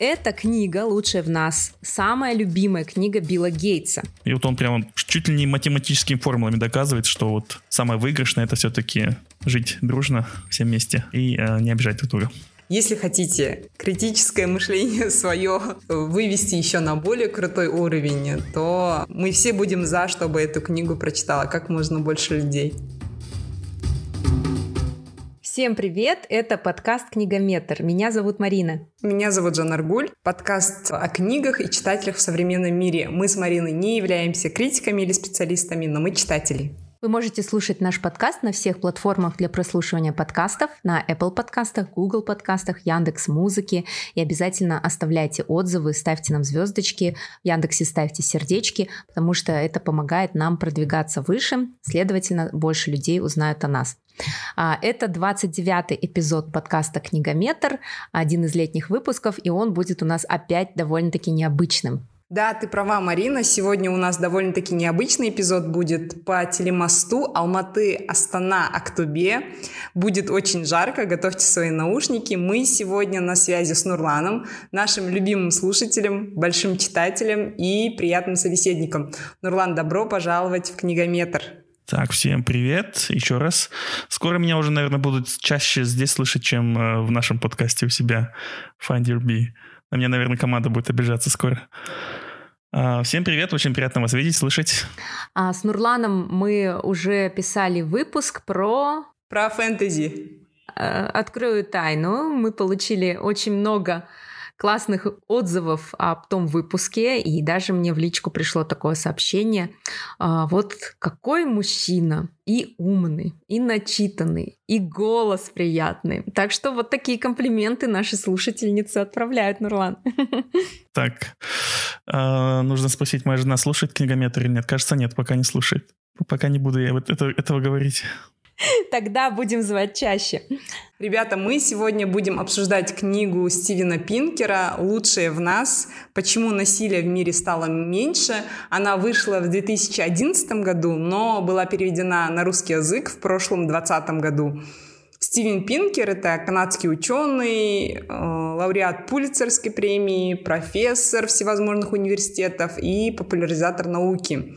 Эта книга «Лучшая в нас» самая любимая книга Билла Гейтса. И вот он прямо чуть ли не математическими формулами доказывает, что вот самое выигрышное это все-таки жить дружно все вместе и э, не обижать друг друга. Если хотите критическое мышление свое вывести еще на более крутой уровень, то мы все будем за, чтобы эту книгу прочитала как можно больше людей. Всем привет! Это подкаст «Книгометр». Меня зовут Марина. Меня зовут Жанна Аргуль. Подкаст о книгах и читателях в современном мире. Мы с Мариной не являемся критиками или специалистами, но мы читатели. Вы можете слушать наш подкаст на всех платформах для прослушивания подкастов, на Apple подкастах, Google подкастах, Яндекс Музыки. И обязательно оставляйте отзывы, ставьте нам звездочки, в Яндексе ставьте сердечки, потому что это помогает нам продвигаться выше, следовательно, больше людей узнают о нас. А, это 29-й эпизод подкаста «Книгометр», один из летних выпусков, и он будет у нас опять довольно-таки необычным. Да, ты права, Марина. Сегодня у нас довольно-таки необычный эпизод будет по телемосту Алматы-Астана Актубе. Будет очень жарко, готовьте свои наушники. Мы сегодня на связи с Нурланом, нашим любимым слушателем, большим читателем и приятным собеседником. Нурлан, добро пожаловать в Книгометр. Так, всем привет еще раз. Скоро меня уже, наверное, будут чаще здесь слышать, чем э, в нашем подкасте у себя Find Your Bee. На меня, наверное, команда будет обижаться скоро. А, всем привет, очень приятно вас видеть, слышать. А с Нурланом мы уже писали выпуск про... Про фэнтези. Э, открою тайну. Мы получили очень много классных отзывов о том выпуске, и даже мне в личку пришло такое сообщение. А, вот какой мужчина, и умный, и начитанный, и голос приятный. Так что вот такие комплименты наши слушательницы отправляют, Нурлан. Так, э, нужно спросить, моя жена слушает книгометр или нет? Кажется, нет, пока не слушает. Пока не буду я вот это, этого говорить. Тогда будем звать чаще. Ребята, мы сегодня будем обсуждать книгу Стивена Пинкера «Лучшее в нас. Почему насилие в мире стало меньше». Она вышла в 2011 году, но была переведена на русский язык в прошлом 2020 году. Стивен Пинкер — это канадский ученый, э, лауреат Пулицерской премии, профессор всевозможных университетов и популяризатор науки.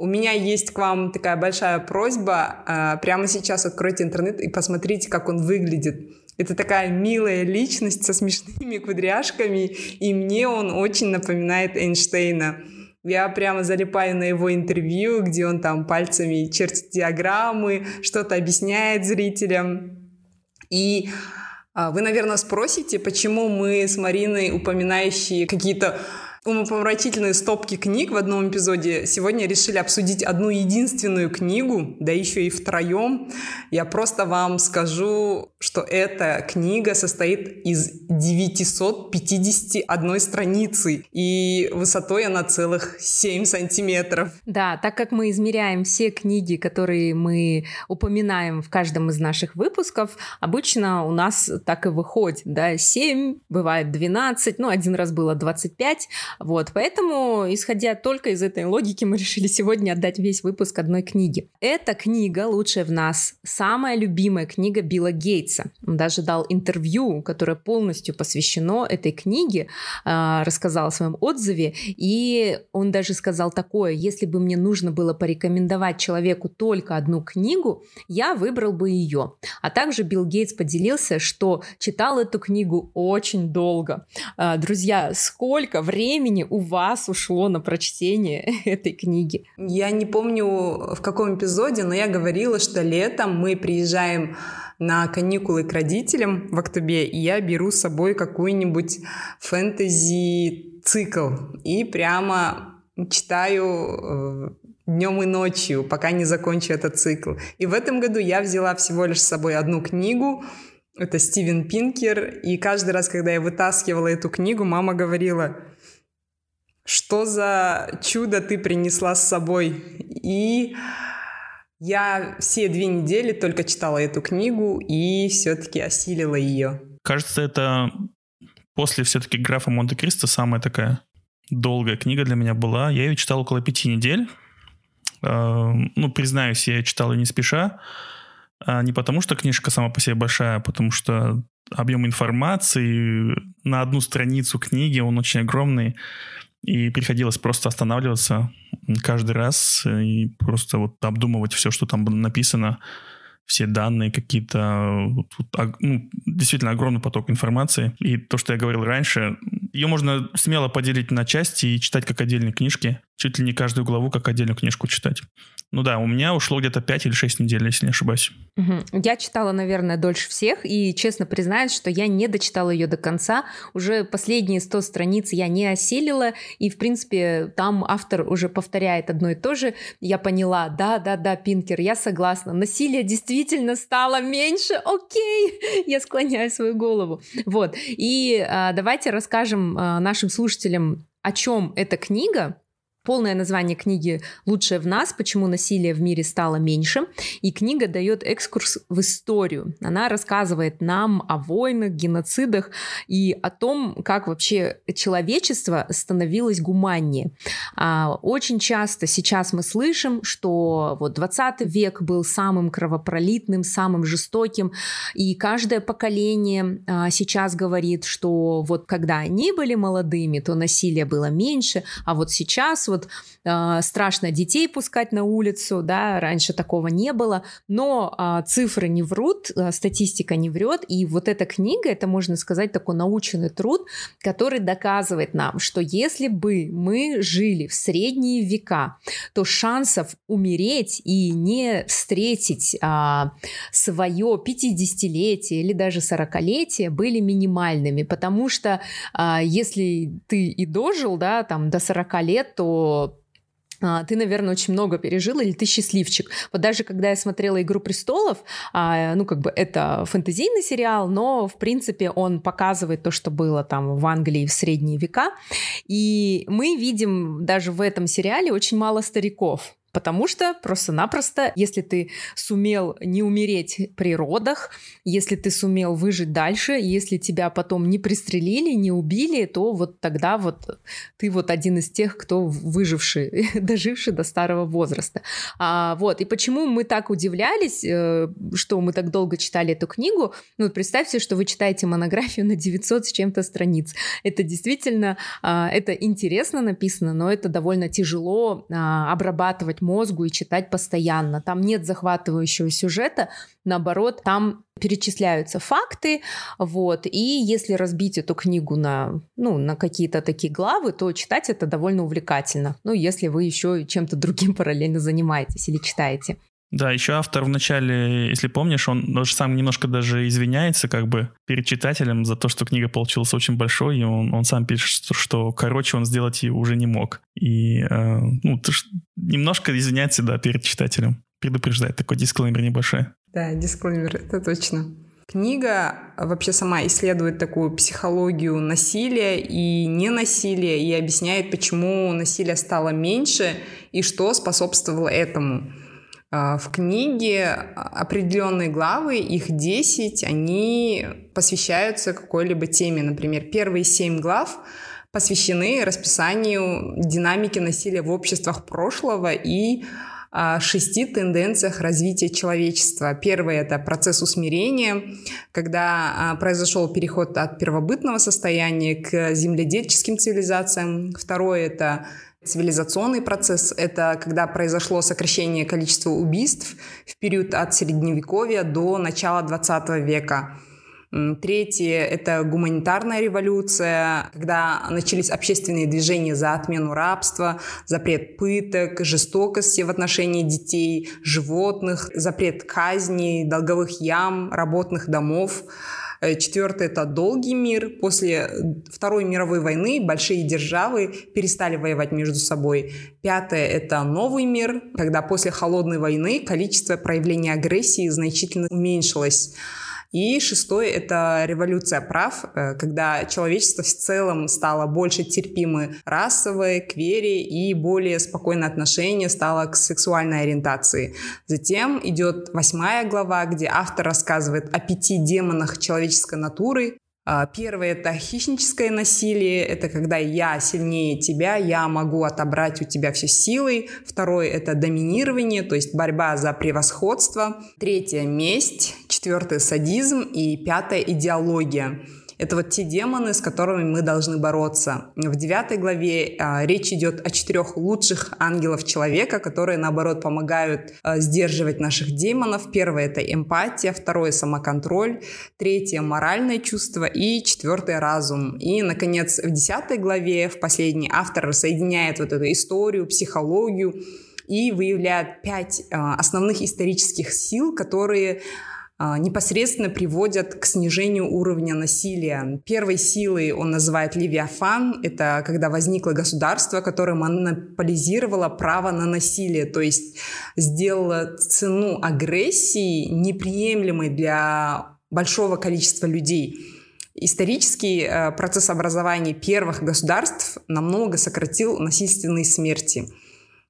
У меня есть к вам такая большая просьба. А, прямо сейчас откройте интернет и посмотрите, как он выглядит. Это такая милая личность со смешными кудряшками, и мне он очень напоминает Эйнштейна. Я прямо залипаю на его интервью, где он там пальцами чертит диаграммы, что-то объясняет зрителям. И а, вы, наверное, спросите, почему мы с Мариной, упоминающие какие-то умопомрачительные стопки книг в одном эпизоде. Сегодня решили обсудить одну единственную книгу, да еще и втроем. Я просто вам скажу, что эта книга состоит из 951 страницы, и высотой она целых 7 сантиметров. Да, так как мы измеряем все книги, которые мы упоминаем в каждом из наших выпусков, обычно у нас так и выходит, да, 7, бывает 12, ну, один раз было 25, вот, поэтому, исходя только из этой логики, мы решили сегодня отдать весь выпуск одной книги. Эта книга «Лучшая в нас» самая любимая книга Билла Гейтса. Он даже дал интервью, которое полностью посвящено этой книге, а, рассказал о своем отзыве, и он даже сказал такое, если бы мне нужно было порекомендовать человеку только одну книгу, я выбрал бы ее. А также Билл Гейтс поделился, что читал эту книгу очень долго. А, друзья, сколько времени времени у вас ушло на прочтение этой книги? Я не помню в каком эпизоде, но я говорила, что летом мы приезжаем на каникулы к родителям в Актубе, и я беру с собой какую-нибудь фэнтези-цикл и прямо читаю э, днем и ночью, пока не закончу этот цикл. И в этом году я взяла всего лишь с собой одну книгу, это Стивен Пинкер, и каждый раз, когда я вытаскивала эту книгу, мама говорила, что за чудо ты принесла с собой. И я все две недели только читала эту книгу и все-таки осилила ее. Кажется, это после все-таки графа Монте-Кристо самая такая долгая книга для меня была. Я ее читал около пяти недель. А, ну, признаюсь, я читал ее не спеша. А не потому, что книжка сама по себе большая, а потому что объем информации на одну страницу книги, он очень огромный, и приходилось просто останавливаться каждый раз и просто вот обдумывать все, что там написано, все данные какие-то, вот, вот, ну, действительно огромный поток информации. И то, что я говорил раньше, ее можно смело поделить на части и читать как отдельные книжки чуть ли не каждую главу как отдельную книжку читать. Ну да, у меня ушло где-то 5 или 6 недель, если не ошибаюсь. Угу. Я читала, наверное, дольше всех, и честно признаюсь, что я не дочитала ее до конца. Уже последние 100 страниц я не осилила, и, в принципе, там автор уже повторяет одно и то же. Я поняла, да-да-да, Пинкер, я согласна. Насилие действительно стало меньше, окей, я склоняю свою голову. Вот, и а, давайте расскажем а, нашим слушателям, о чем эта книга, Полное название книги «Лучшее в нас. Почему насилие в мире стало меньше». И книга дает экскурс в историю. Она рассказывает нам о войнах, геноцидах и о том, как вообще человечество становилось гуманнее. А, очень часто сейчас мы слышим, что вот 20 век был самым кровопролитным, самым жестоким, и каждое поколение а, сейчас говорит, что вот когда они были молодыми, то насилие было меньше, а вот сейчас вот э, страшно детей пускать на улицу, да, раньше такого не было, но э, цифры не врут, э, статистика не врет, и вот эта книга, это можно сказать такой научный труд, который доказывает нам, что если бы мы жили в средние века, то шансов умереть и не встретить а, свое 50-летие или даже 40-летие были минимальными, потому что а, если ты и дожил, да, там до 40 лет, то а, ты, наверное, очень много пережил, или ты счастливчик. Вот даже когда я смотрела «Игру престолов», а, ну, как бы это фэнтезийный сериал, но, в принципе, он показывает то, что было там в Англии в средние века, и мы видим даже в этом сериале очень мало стариков, Потому что просто-напросто, если ты сумел не умереть при родах, если ты сумел выжить дальше, если тебя потом не пристрелили, не убили, то вот тогда вот ты вот один из тех, кто выживший, доживший до старого возраста. А, вот, и почему мы так удивлялись, э, что мы так долго читали эту книгу, ну, представьте, что вы читаете монографию на 900 с чем-то страниц. Это действительно, а, это интересно написано, но это довольно тяжело а, обрабатывать читать мозгу и читать постоянно. Там нет захватывающего сюжета, наоборот, там перечисляются факты, вот, и если разбить эту книгу на, ну, на какие-то такие главы, то читать это довольно увлекательно, ну, если вы еще чем-то другим параллельно занимаетесь или читаете. Да, еще автор вначале, если помнишь, он даже сам немножко даже извиняется как бы перед читателем за то, что книга получилась очень большой, и он, он сам пишет, что, что короче он сделать ее уже не мог. И э, ну, немножко извиняется, да, перед читателем. Предупреждает, такой дисклеймер небольшой. Да, дисклеймер, это точно. Книга вообще сама исследует такую психологию насилия и ненасилия и объясняет, почему насилие стало меньше и что способствовало этому. А, в книге определенные главы, их 10, они посвящаются какой-либо теме. Например, первые 7 глав посвящены расписанию динамики насилия в обществах прошлого и шести тенденциях развития человечества. Первое — это процесс усмирения, когда а, произошел переход от первобытного состояния к земледельческим цивилизациям. Второе — это Цивилизационный процесс — это когда произошло сокращение количества убийств в период от Средневековья до начала 20 века. Третье — это гуманитарная революция, когда начались общественные движения за отмену рабства, запрет пыток, жестокости в отношении детей, животных, запрет казней, долговых ям, работных домов. Э, Четвертое – это долгий мир. После Второй мировой войны большие державы перестали воевать между собой. Пятое – это новый мир, когда после холодной войны количество проявлений агрессии значительно уменьшилось. И шестое — это революция прав, э, когда человечество в целом стало больше терпимы расовой, к вере и более спокойное отношение стало к сексуальной ориентации. Затем идет восьмая глава, где автор рассказывает о пяти демонах человеческой натуры, первое – это хищническое насилие, это когда я сильнее тебя, я могу отобрать у тебя все силы. Второе – это доминирование, то есть борьба за превосходство. Третье – месть. Четвертое – садизм. И пятое – идеология. Это вот те демоны, с которыми мы должны бороться. В девятой главе а, речь идет о четырех лучших ангелов человека, которые, наоборот, помогают а, сдерживать наших демонов. Первое — это эмпатия, второе — самоконтроль, третье — моральное чувство и четвертое — разум. И, наконец, в десятой главе, в последней, автор соединяет вот эту историю, психологию и выявляет пять а, основных исторических сил, которые непосредственно приводят к снижению уровня насилия. Первой силой он называет Левиафан. Это когда возникло государство, которое монополизировало право на насилие, то есть сделало цену агрессии неприемлемой для большого количества людей. Исторический э, процесс образования первых государств намного сократил насильственные смерти.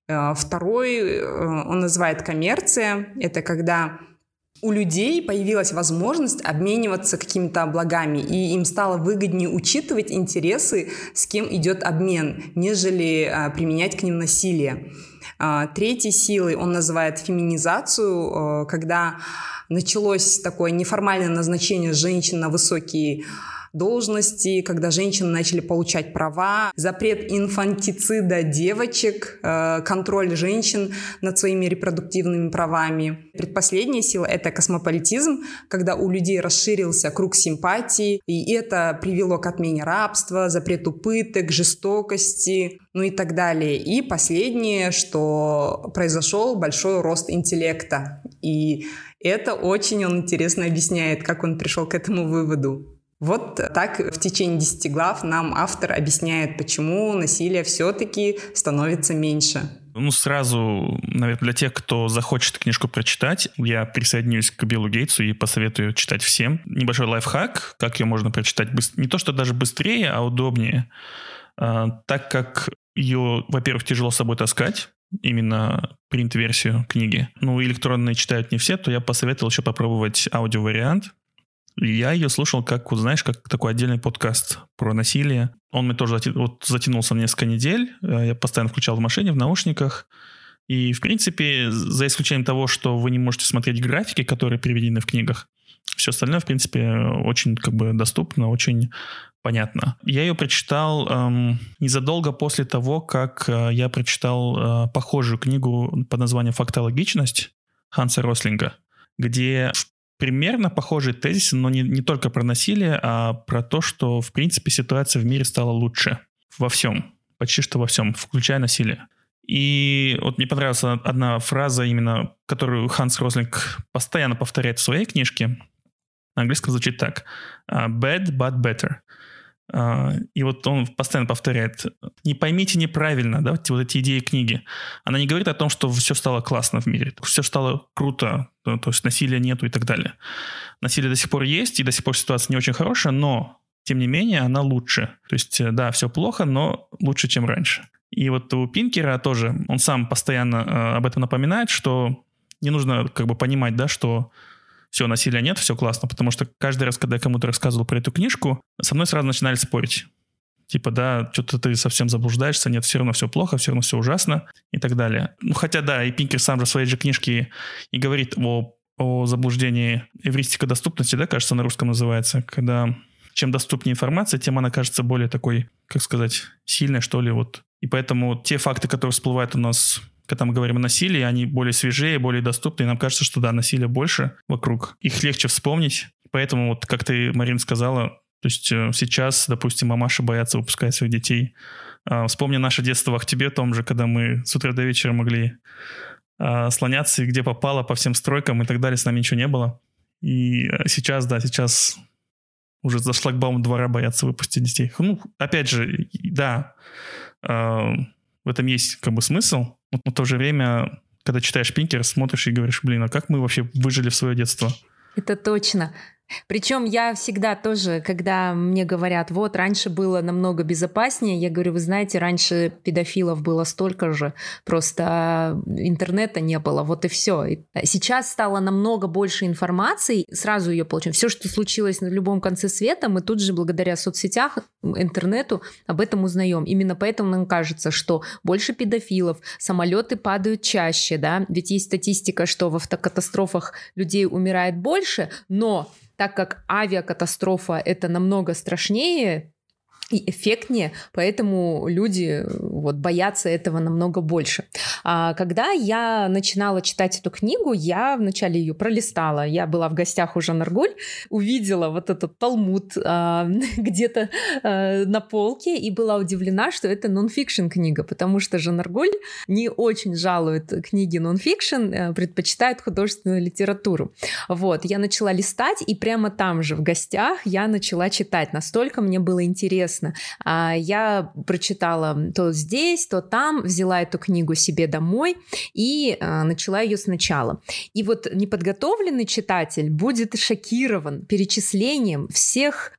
Э, второй э, он называет коммерция. Это когда у людей появилась возможность обмениваться какими-то благами, и им стало выгоднее учитывать интересы, с кем идет обмен, нежели а, применять к ним насилие. А, третьей силой он называет феминизацию, а, когда началось такое неформальное назначение женщин на высокие должности, когда женщины начали получать права, запрет инфантицида девочек, э, контроль женщин над своими репродуктивными правами. Предпоследняя сила — это космополитизм, когда у людей расширился круг симпатий, и это привело к отмене рабства, запрету пыток, жестокости, ну и так далее. И последнее, что произошел большой рост интеллекта. И это очень он интересно объясняет, как он пришел к этому выводу. Вот так в течение 10 глав нам автор объясняет, почему насилие все-таки становится меньше. Ну, сразу, наверное, для тех, кто захочет книжку прочитать, я присоединюсь к Биллу Гейтсу и посоветую читать всем. Небольшой лайфхак, как ее можно прочитать быстро, не то, что даже быстрее, а удобнее. А, так как ее, во-первых, тяжело с собой таскать, именно принт-версию книги. Ну, электронные читают не все, то я посоветовал еще попробовать аудиовариант. Я ее слушал как, вот знаешь, как такой отдельный подкаст про насилие. Он мне тоже вот затянулся несколько недель. Э, я постоянно включал в машине, в наушниках. И, в принципе, за исключением того, что вы не можете смотреть графики, которые приведены в книгах, все остальное, в принципе, очень как бы доступно, очень понятно. Я ее прочитал эм, незадолго после того, как э, я прочитал э, похожую книгу под названием «Фактологичность» Ханса Рослинга, где в примерно похожие тезисы, но не, не только про насилие, а про то, что, в принципе, ситуация в мире стала лучше. Во всем. Почти что во всем, включая насилие. И вот мне понравилась одна фраза, именно которую Ханс Рослинг постоянно повторяет в своей книжке. На английском звучит так. Bad, but better. А, и вот он постоянно повторяет, не поймите неправильно, да, вот эти идеи книги. Она не говорит о том, что все стало классно в мире, все стало круто, то есть насилия нету и так далее. Насилие до сих пор есть, и до сих пор ситуация не очень хорошая, но, тем не менее, она лучше. То есть, э, да, все плохо, но лучше, чем раньше. И вот у Пинкера тоже, он сам постоянно э, об этом напоминает, что не нужно как бы понимать, да, что все, насилия нет, все классно. Потому что каждый раз, когда я кому-то рассказывал про эту книжку, со мной сразу начинали спорить. Типа, да, что-то ты совсем заблуждаешься, нет, все равно все плохо, все равно все ужасно и так далее. Ну, хотя, да, и Пинкер сам же в своей же книжке и говорит о, о заблуждении эвристика доступности, да, кажется, на русском называется, когда чем доступнее информация, тем она кажется более такой, как сказать, сильной, что ли, вот. И поэтому те факты, которые всплывают у нас когда мы говорим о насилии, они более свежие, более доступны, и нам кажется, что да, насилия больше вокруг. Их легче вспомнить. Поэтому, вот как ты, Марин, сказала, то есть э, сейчас, допустим, мамаши боятся выпускать своих детей. А, вспомни наше детство в Ахтебе, том же, когда мы с утра до вечера могли а, слоняться, и где попало, по всем стройкам и так далее, с нами ничего не было. И э, сейчас, да, сейчас уже за шлагбаум двора боятся выпустить детей. Ну, опять же, да, а, в этом есть как бы смысл, но в то же время, когда читаешь Пинкер, смотришь и говоришь, блин, а как мы вообще выжили в свое детство? Это точно. Причем я всегда тоже, когда мне говорят, вот раньше было намного безопаснее, я говорю, вы знаете, раньше педофилов было столько же, просто интернета не было, вот и все. Сейчас стало намного больше информации, сразу ее получаем. Все, что случилось на любом конце света, мы тут же благодаря соцсетях, интернету об этом узнаем. Именно поэтому нам кажется, что больше педофилов, самолеты падают чаще, да, ведь есть статистика, что в автокатастрофах людей умирает больше, но так как авиакатастрофа это намного страшнее, и эффектнее, поэтому люди вот, боятся этого намного больше. А когда я начинала читать эту книгу, я вначале ее пролистала. Я была в гостях у Жанаргуль, увидела вот этот талмуд а, где-то а, на полке и была удивлена, что это нонфикшн книга, потому что Жанаргуль не очень жалует книги нонфикшн, а, предпочитает художественную литературу. Вот, я начала листать, и прямо там же в гостях я начала читать. Настолько мне было интересно интересно. А, я прочитала то здесь, то там, взяла эту книгу себе домой и а, начала ее сначала. И вот неподготовленный читатель будет шокирован перечислением всех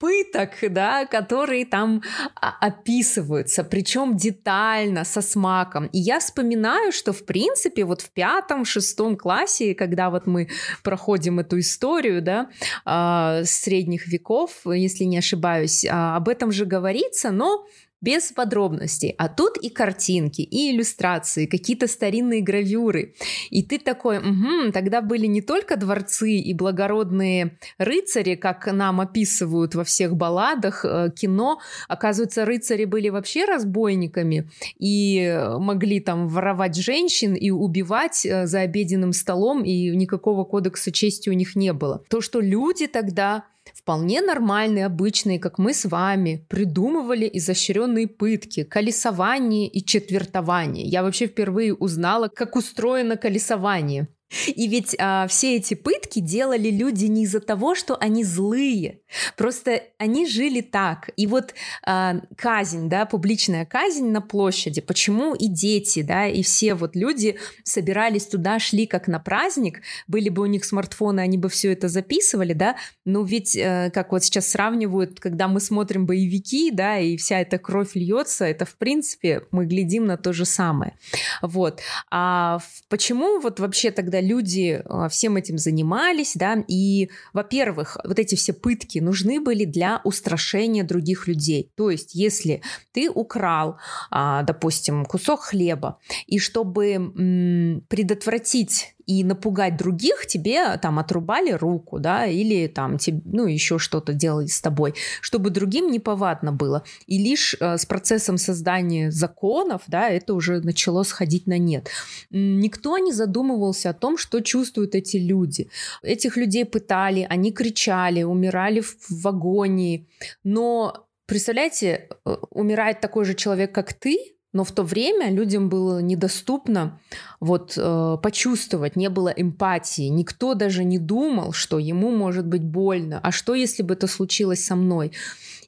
пыток, да, которые там описываются, причем детально, со смаком. И я вспоминаю, что, в принципе, вот в пятом, шестом классе, когда вот мы проходим эту историю, да, э, средних веков, если не ошибаюсь, э, об этом же говорится, но без подробностей. А тут и картинки, и иллюстрации, какие-то старинные гравюры. И ты такой, угу, тогда были не только дворцы и благородные рыцари, как нам описывают во всех балладах, э, кино. Оказывается, рыцари были вообще разбойниками и могли там воровать женщин и убивать э, за обеденным столом, и никакого кодекса чести у них не было. То, что люди тогда вполне нормальные, обычные, как мы с вами, придумывали изощренные пытки, колесование и четвертование. Я вообще впервые узнала, как устроено колесование. И ведь а, все эти пытки делали люди не из-за того, что они злые, просто они жили так. И вот а, казнь, да, публичная казнь на площади, почему и дети, да, и все вот люди собирались туда, шли как на праздник, были бы у них смартфоны, они бы все это записывали, да, но ведь, а, как вот сейчас сравнивают, когда мы смотрим боевики, да, и вся эта кровь льется, это в принципе мы глядим на то же самое. Вот. А почему вот вообще тогда люди а, всем этим занимались, да, и, во-первых, вот эти все пытки нужны были для устрашения других людей. То есть, если ты украл, а, допустим, кусок хлеба, и чтобы предотвратить и напугать других, тебе там отрубали руку, да, или там, тебе, ну, еще что-то делали с тобой, чтобы другим неповадно было. И лишь э, с процессом создания законов, да, это уже начало сходить на нет. Никто не задумывался о том, что чувствуют эти люди. Этих людей пытали, они кричали, умирали в, в агонии, но Представляете, э, умирает такой же человек, как ты, но в то время людям было недоступно вот э, почувствовать, не было эмпатии. Никто даже не думал, что ему может быть больно. А что, если бы это случилось со мной?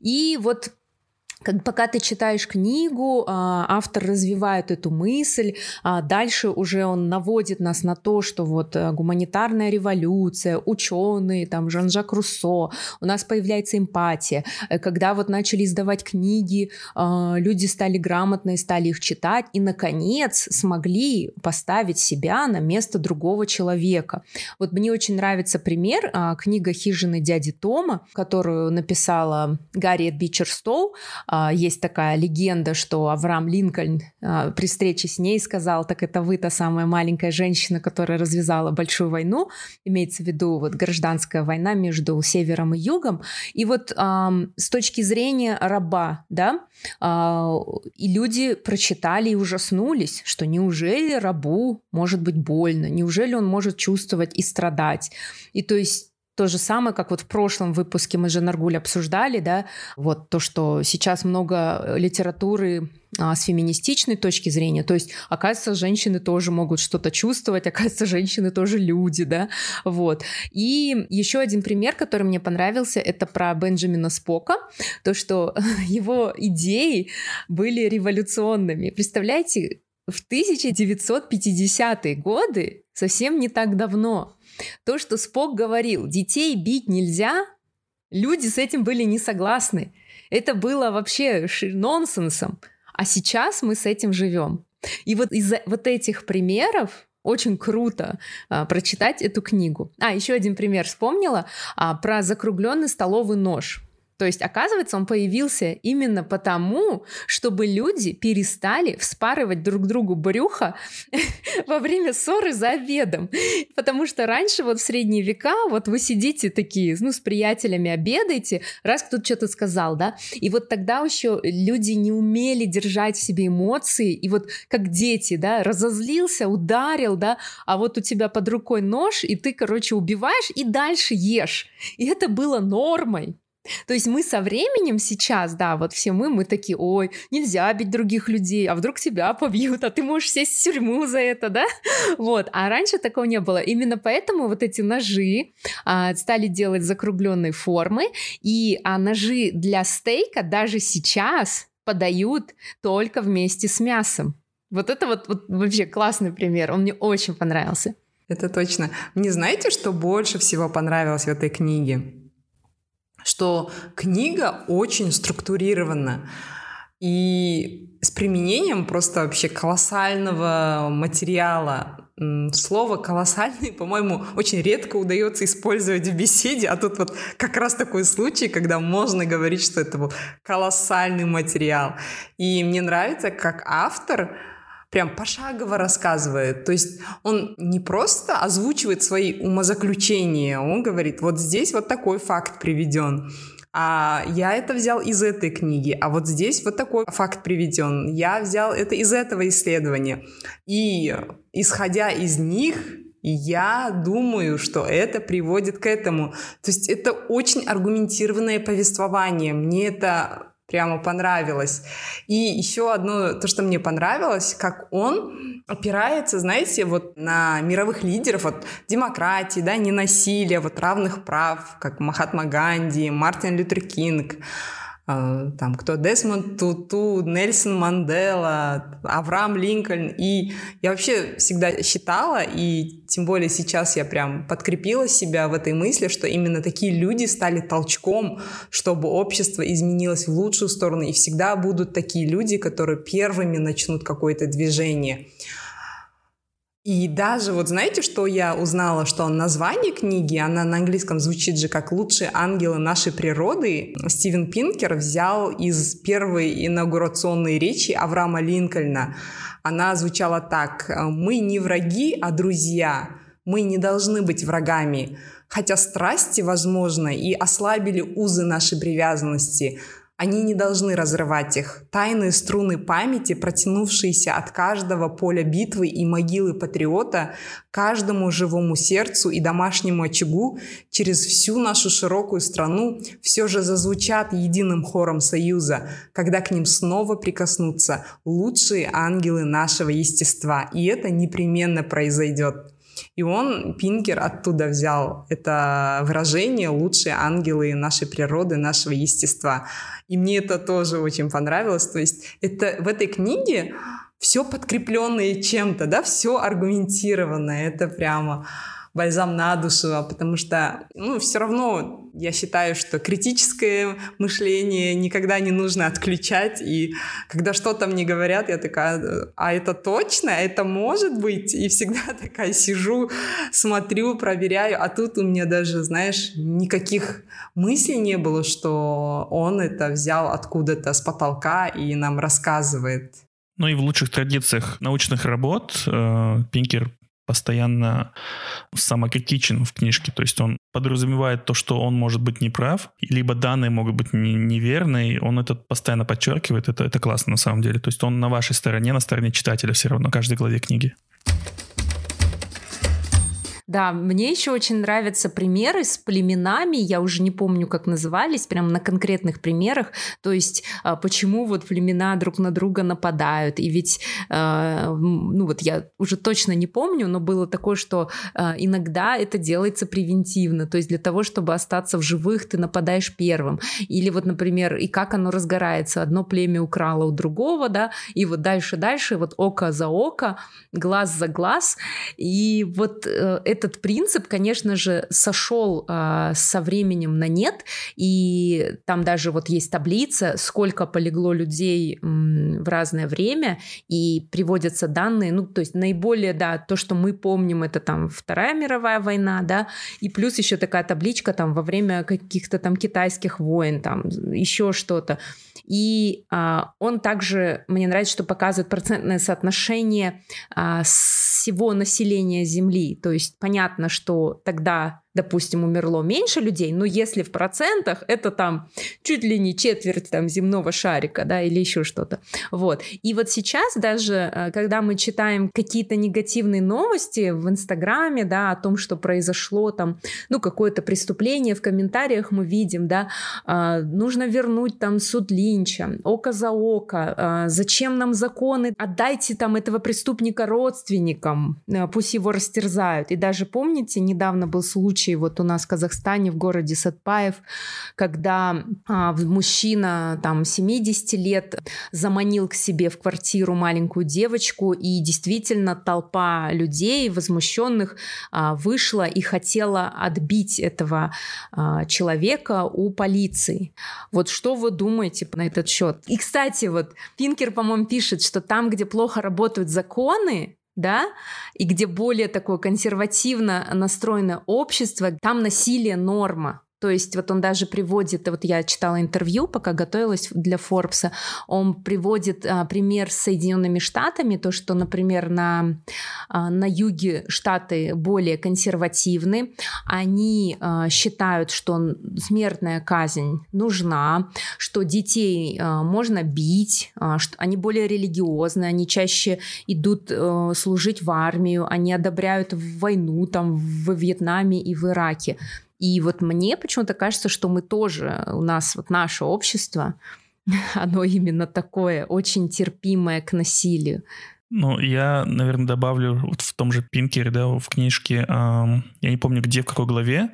И вот как, пока ты читаешь книгу, а, автор развивает эту мысль, а дальше уже он наводит нас на то, что вот э, гуманитарная революция, ученые, там Жан-Жак Руссо, у нас появляется эмпатия. Э, когда вот начали издавать книги, а, люди стали грамотные, стали их читать и, наконец, смогли поставить себя на место другого человека. Вот мне очень нравится пример, книга «Хижины дяди Тома», которую написала Гарриет Бичерстоу, есть такая легенда, что Авраам Линкольн а, при встрече с ней сказал, так это вы та самая маленькая женщина, которая развязала большую войну, имеется в виду вот гражданская война между севером и югом. И вот с точки зрения раба, да, а, и люди прочитали и ужаснулись, что неужели рабу может быть больно, неужели он может чувствовать и страдать. И то есть то же самое, как вот в прошлом выпуске мы же Наргуль обсуждали, да, вот то, что сейчас много э, литературы а, с феминистичной точки зрения, то есть, оказывается, женщины тоже могут что-то чувствовать, оказывается, женщины тоже люди, да, вот. И еще один пример, который мне понравился, это про Бенджамина Спока, то, что его идеи были революционными. Представляете, в 1950-е годы, совсем не так давно, то, что Спок говорил, детей бить нельзя, люди с этим были не согласны. Это было вообще нонсенсом. А сейчас мы с этим живем. И вот из-за вот этих примеров очень круто а, прочитать эту книгу. А, еще один пример вспомнила а, про закругленный столовый нож. То есть, оказывается, он появился именно потому, чтобы люди перестали вспарывать друг другу брюха во время ссоры за обедом. Потому что раньше, вот в средние века, вот вы сидите такие, ну, с приятелями обедаете, раз кто-то что-то сказал, да, и вот тогда еще люди не умели держать в себе эмоции, и вот как дети, да, разозлился, ударил, да, а вот у тебя под рукой нож, и ты, короче, убиваешь и дальше ешь. И это было нормой. То есть мы со временем сейчас, да, вот все мы, мы такие, ой, нельзя бить других людей, а вдруг тебя побьют, а ты можешь сесть в тюрьму за это, да? Вот, а раньше такого не было. Именно поэтому вот эти ножи а, стали делать закругленной формы, и а ножи для стейка даже сейчас подают только вместе с мясом. Вот это вот, вот вообще классный пример, он мне очень понравился. Это точно. Мне знаете, что больше всего понравилось в этой книге? Что книга очень структурирована и с применением просто вообще колоссального материала. Слово «колоссальный», по-моему, очень редко удается использовать в беседе, а тут вот как раз такой случай, когда можно говорить, что это был колоссальный материал. И мне нравится, как автор прям пошагово рассказывает. То есть он не просто озвучивает свои умозаключения, он говорит, вот здесь вот такой факт приведен. А я это взял из этой книги, а вот здесь вот такой факт приведен. Я взял это из этого исследования. И исходя из них, я думаю, что это приводит к этому. То есть это очень аргументированное повествование. Мне это прямо понравилось. И еще одно, то, что мне понравилось, как он опирается, знаете, вот на мировых лидеров, вот демократии, да, ненасилия, вот равных прав, как Махатма Ганди, Мартин Лютер Кинг, там кто Десмонд Туту, Нельсон Мандела, Авраам Линкольн. И я вообще всегда считала, и тем более сейчас я прям подкрепила себя в этой мысли, что именно такие люди стали толчком, чтобы общество изменилось в лучшую сторону. И всегда будут такие люди, которые первыми начнут какое-то движение. И даже вот знаете, что я узнала, что название книги, она на английском звучит же как «Лучшие ангелы нашей природы». Стивен Пинкер взял из первой инаугурационной речи Авраама Линкольна. Она звучала так «Мы не враги, а друзья. Мы не должны быть врагами. Хотя страсти, возможно, и ослабили узы нашей привязанности, они не должны разрывать их. Тайные струны памяти, протянувшиеся от каждого поля битвы и могилы патриота, каждому живому сердцу и домашнему очагу через всю нашу широкую страну все же зазвучат единым хором союза, когда к ним снова прикоснутся лучшие ангелы нашего естества. И это непременно произойдет. И он, Пинкер, оттуда взял это выражение «лучшие ангелы нашей природы, нашего естества». И мне это тоже очень понравилось. То есть это в этой книге все подкрепленное чем-то, да, все аргументированное. Это прямо бальзам на душу, а потому что, ну, все равно я считаю, что критическое мышление никогда не нужно отключать, и когда что-то мне говорят, я такая, а это точно, это может быть, и всегда такая сижу, смотрю, проверяю, а тут у меня даже, знаешь, никаких мыслей не было, что он это взял откуда-то с потолка и нам рассказывает. Ну и в лучших традициях научных работ э, Пинкер постоянно самокритичен в книжке. То есть он подразумевает то, что он может быть неправ, либо данные могут быть не, неверные. Он это постоянно подчеркивает. Это, это классно на самом деле. То есть он на вашей стороне, на стороне читателя все равно, каждой главе книги. Да, мне еще очень нравятся примеры с племенами, я уже не помню, как назывались, прям на конкретных примерах, то есть а, почему вот племена друг на друга нападают, и ведь, а, ну вот я уже точно не помню, но было такое, что а, иногда это делается превентивно, то есть для того, чтобы остаться в живых, ты нападаешь первым, или вот, например, и как оно разгорается, одно племя украло у другого, да, и вот дальше-дальше, вот око за око, глаз за глаз, и вот э, этот принцип, конечно же, сошел э, со временем на нет, и там даже вот есть таблица, сколько полегло людей м, в разное время, и приводятся данные, ну, то есть наиболее, да, то, что мы помним, это там Вторая мировая война, да, и плюс еще такая табличка там во время каких-то там китайских войн, там еще что-то. И а, он также, мне нравится, что показывает процентное соотношение а, всего населения Земли. То есть понятно, что тогда допустим, умерло меньше людей, но если в процентах, это там чуть ли не четверть там земного шарика, да, или еще что-то. Вот. И вот сейчас даже, э, когда мы читаем какие-то негативные новости в Инстаграме, да, о том, что произошло там, ну, какое-то преступление, в комментариях мы видим, да, а, нужно вернуть там суд Линча, око за око, а, зачем нам законы, отдайте там этого преступника родственникам, э, пусть его растерзают. И даже помните, недавно был случай случай вот у нас в Казахстане, в городе Сатпаев, когда а, мужчина там 70 лет заманил к себе в квартиру маленькую девочку, и действительно толпа людей возмущенных а, вышла и хотела отбить этого а, человека у полиции. Вот что вы думаете на этот счет? И, кстати, вот Пинкер, по-моему, пишет, что там, где плохо работают законы, да, и где более такое консервативно настроенное общество, там насилие норма. То есть вот он даже приводит, вот я читала интервью, пока готовилась для Форбса, он приводит а, пример с Соединенными Штатами, то, что, например, на, а, на юге Штаты более консервативны, они а, считают, что смертная казнь нужна, что детей а, можно бить, а, что они более религиозны, они чаще идут а, служить в армию, они одобряют войну там в Вьетнаме и в Ираке. И вот мне почему-то кажется, что мы тоже, у нас вот наше общество, оно именно такое, очень терпимое к насилию. Ну, я, наверное, добавлю вот в том же Пинкере, да, в книжке, э, я не помню, где, в какой главе,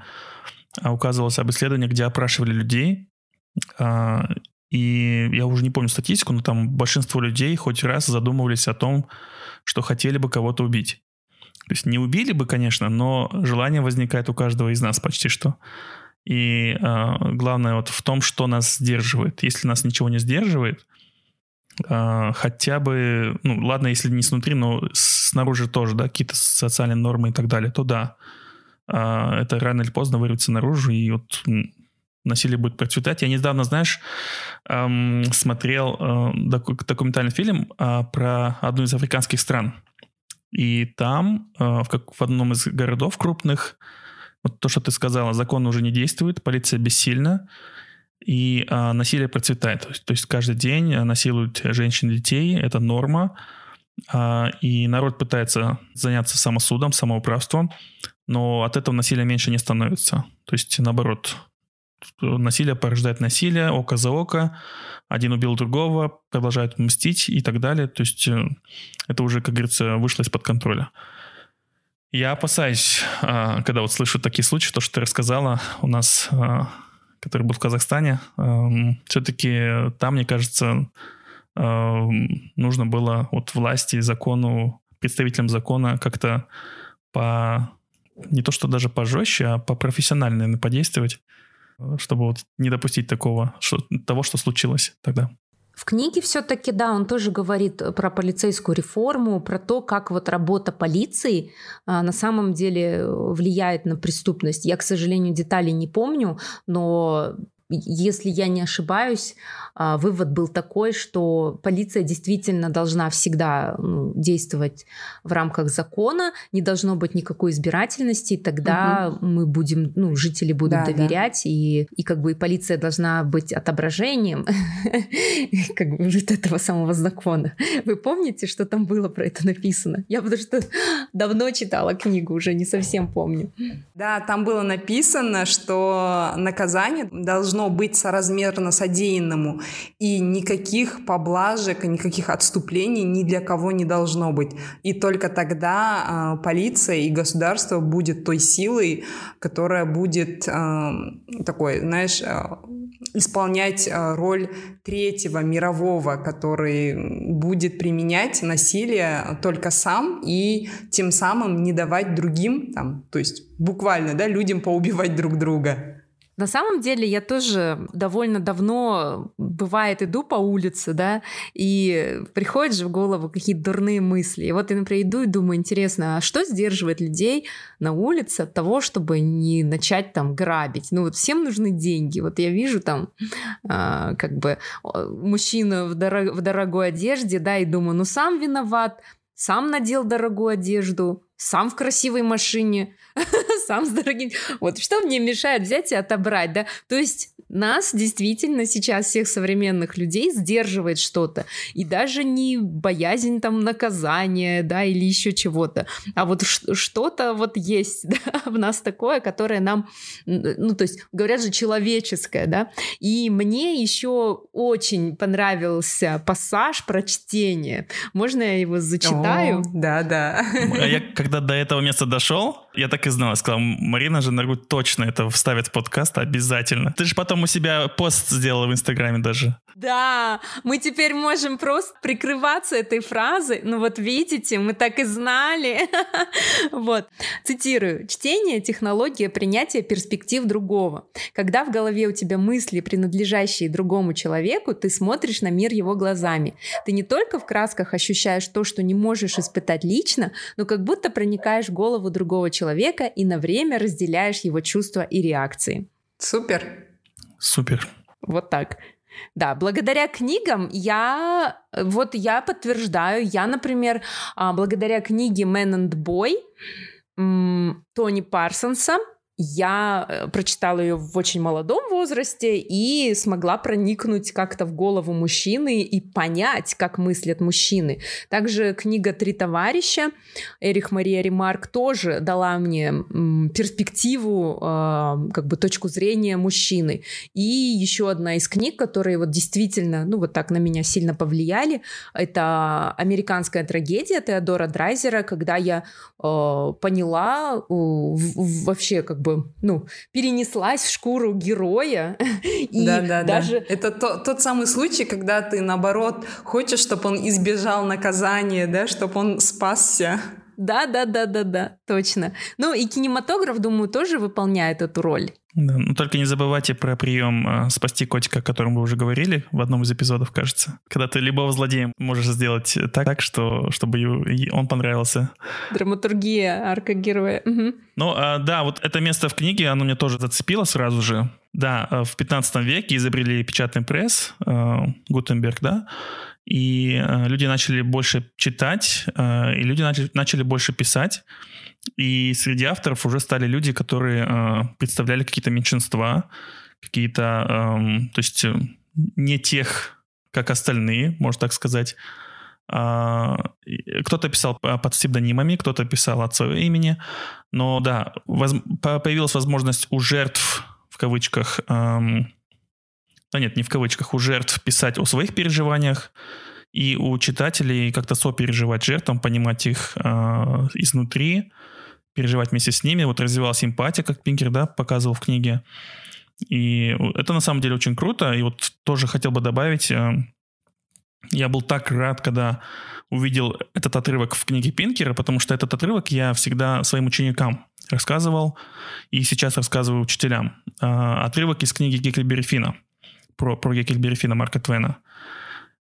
а указывалось об исследовании, где опрашивали людей, э, и я уже не помню статистику, но там большинство людей хоть раз задумывались о том, что хотели бы кого-то убить. То есть не убили бы, конечно, но желание возникает у каждого из нас почти что. И э, главное вот в том, что нас сдерживает. Если нас ничего не сдерживает, э, хотя бы, ну ладно, если не снутри, но снаружи тоже, да, какие-то социальные нормы и так далее, то да, э, это рано или поздно вырвется наружу, и вот насилие будет процветать. Я недавно, знаешь, эм, смотрел э, документальный фильм э, про одну из африканских стран. И там, э, в, как, в одном из городов крупных, вот то, что ты сказала, закон уже не действует, полиция бессильна, и а, насилие процветает. То есть, каждый день насилуют женщин и детей, это норма, а, и народ пытается заняться самосудом, самоуправством, но от этого насилия меньше не становится. То есть, наоборот, насилие порождает насилие, око за око, один убил другого, продолжают мстить и так далее. То есть э, это уже, как говорится, вышло из-под контроля. Я опасаюсь, а, когда вот слышу такие случаи, то, что ты рассказала, у нас, а, который был в Казахстане, все-таки там, мне кажется, нужно было вот власти, закону, представителям закона как-то по не то что даже пожестче, а по профессионально подействовать чтобы вот не допустить такого, что, того, что случилось тогда. В книге все-таки, да, он тоже говорит про полицейскую реформу, про то, как вот работа полиции а, на самом деле влияет на преступность. Я, к сожалению, деталей не помню, но если я не ошибаюсь, а, вывод был такой, что полиция действительно должна всегда ну, действовать в рамках закона, не должно быть никакой избирательности, тогда угу. мы будем, ну, жители будут да, доверять, да. И, и как бы и полиция должна быть отображением как бы этого самого закона. Вы помните, что там было про это написано? Я потому что давно читала книгу, уже не совсем помню. Да, там было написано, что наказание должно должно быть соразмерно содеянному. И никаких поблажек, никаких отступлений ни для кого не должно быть. И только тогда э, полиция и государство будет той силой, которая будет э, такой, знаешь, э, исполнять роль третьего мирового, который будет применять насилие только сам и тем самым не давать другим, там, то есть буквально, да, людям поубивать друг друга. На самом деле я тоже довольно давно, бывает, иду по улице, да, и приходят же в голову какие-то дурные мысли. И вот я, например, иду и думаю, интересно, а что сдерживает людей на улице от того, чтобы не начать там грабить? Ну вот всем нужны деньги. Вот я вижу там э, как бы мужчина в, дорог, в дорогой одежде, да, и думаю, ну сам виноват, сам надел дорогую одежду, сам в красивой машине, сам с дорогим. Вот что мне мешает взять и отобрать, да? То есть нас действительно сейчас, всех современных людей, сдерживает что-то. И даже не боязнь там наказания, да, или еще чего-то. А вот что-то вот есть, да, в нас такое, которое нам, ну, то есть, говорят же, человеческое, да. И мне еще очень понравился пассаж про чтение. Можно я его зачитаю? О, да, да. А я когда до этого места дошел, я так и знал. Сказал, Марина Женаргу точно это вставит в подкаст обязательно. Ты же потом у себя пост сделала в Инстаграме даже. Да, мы теперь можем просто прикрываться этой фразой. Ну вот видите, мы так и знали. Вот. Цитирую. Чтение — технология принятия перспектив другого. Когда в голове у тебя мысли, принадлежащие другому человеку, ты смотришь на мир его глазами. Ты не только в красках ощущаешь то, что не можешь испытать лично, но как будто проникаешь в голову другого человека и на время разделяешь его чувства и реакции. Супер. Супер. Вот так. Да, благодаря книгам я, вот я подтверждаю, я, например, а, благодаря книге Man and Boy Тони Парсонса, я э, прочитала ее в очень молодом возрасте и смогла проникнуть как-то в голову мужчины и понять, как мыслят мужчины. Также книга «Три товарища» Эрих Мария Ремарк тоже дала мне перспективу, э, как бы точку зрения мужчины. И еще одна из книг, которые вот действительно, ну вот так на меня сильно повлияли, это «Американская трагедия» Теодора Драйзера, когда я э, поняла вообще как бы бы, ну, перенеслась в шкуру героя. И да, да, даже... да. Это то, тот самый случай, когда ты, наоборот, хочешь, чтобы он избежал наказания, да, чтобы он спасся. Да, да, да, да, да, точно. Ну и кинематограф, думаю, тоже выполняет эту роль. Да, но только не забывайте про прием э, спасти котика, о котором вы уже говорили в одном из эпизодов, кажется. Когда ты любого злодея можешь сделать так, так что, чтобы он понравился. Драматургия арка героя. Угу. Ну, а, да, вот это место в книге, оно меня тоже зацепило сразу же. Да, э, в 15 веке изобрели печатный пресс, э, Гутенберг, да, и э, люди начали больше читать, э, и люди начали, начали больше писать. И среди авторов уже стали люди, которые э, представляли какие-то меньшинства, какие-то, э, то есть э, не тех, как остальные, можно так сказать. А, кто-то писал под псевдонимами, кто-то писал от своего имени. Но да, воз, появилась возможность у жертв, в кавычках, эм, да нет, не в кавычках, у жертв писать о своих переживаниях, и у читателей как-то сопереживать жертвам, понимать их э, изнутри, переживать вместе с ними. Вот развивалась симпатия, как Пинкер, да, показывал в книге. И это на самом деле очень круто. И вот тоже хотел бы добавить, э, я был так рад, когда увидел этот отрывок в книге Пинкера, потому что этот отрывок я всегда своим ученикам рассказывал и сейчас рассказываю учителям. Э, отрывок из книги Геккельбери Фина про, про Геккельбери Фина Марка Твена,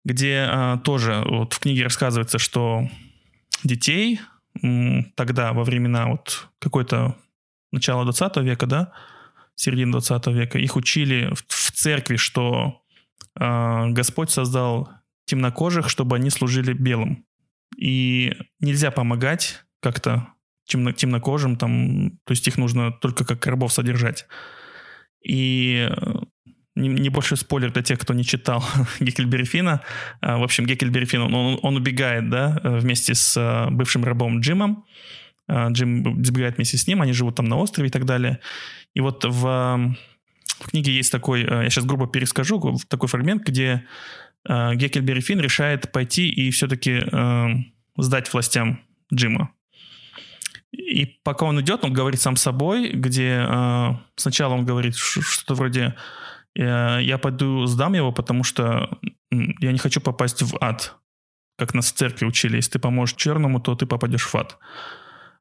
где э, тоже вот в книге рассказывается, что детей тогда, во времена вот какой-то начала 20 века, да, середины 20 века, их учили в, в церкви, что э, Господь создал темнокожих, чтобы они служили белым. И нельзя помогать как-то темно, темнокожим, там, то есть их нужно только как рабов содержать. И небольшой спойлер для тех, кто не читал Геккельбери Фина. В общем, Геккельбери Фин, он, он убегает, да, вместе с э, бывшим рабом Джимом. Э, Джим сбегает вместе с ним, они живут там на острове и так далее. И вот в в книге есть такой, я сейчас грубо перескажу, такой фрагмент, где Геккельбери Финн решает пойти и все-таки сдать властям Джима. И пока он идет, он говорит сам собой, где сначала он говорит что-то вроде «я пойду сдам его, потому что я не хочу попасть в ад». Как нас в церкви учили, если ты поможешь черному, то ты попадешь в ад.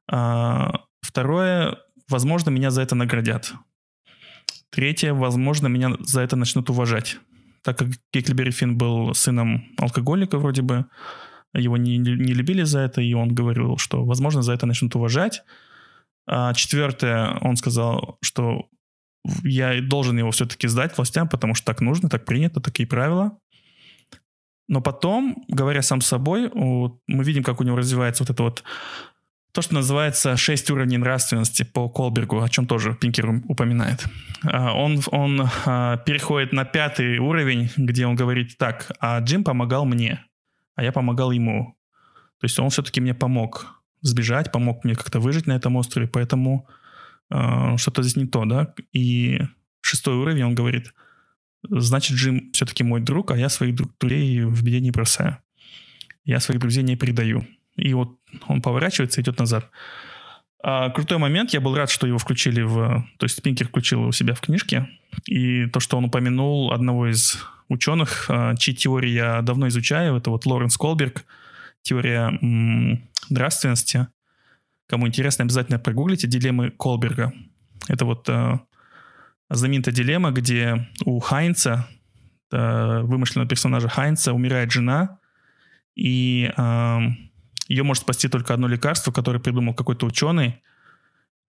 А, второе, возможно, меня за это наградят. Третье, возможно, меня за это начнут уважать. Так как Геклибери Финн был сыном алкоголика вроде бы, его не, не любили за это, и он говорил, что, возможно, за это начнут уважать. А четвертое, он сказал, что я должен его все-таки сдать властям, потому что так нужно, так принято, такие правила. Но потом, говоря сам собой, мы видим, как у него развивается вот это вот то, что называется шесть уровней нравственности по Колбергу, о чем тоже Пинкер упоминает. А, он, он а, переходит на пятый уровень, где он говорит так, а Джим помогал мне, а я помогал ему. То есть он все-таки мне помог сбежать, помог мне как-то выжить на этом острове, поэтому что-то здесь не то, да. И шестой уровень, он говорит, значит, Джим все-таки мой друг, а я своих друзей в беде не бросаю. Я своих друзей не предаю. И вот он поворачивается и идет назад. А, крутой момент, я был рад, что его включили в... То есть Пинкер включил его у себя в книжке. И то, что он упомянул одного из ученых, а, чьи теории я давно изучаю, это вот Лоренс Колберг, теория м- нравственности. Кому интересно, обязательно прогуглите дилеммы Колберга. Это вот э, знаменитая дилемма, где у Хайнца, э, вымышленного персонажа Хайнца, умирает жена, и э, ее может спасти только одно лекарство, которое придумал какой-то ученый,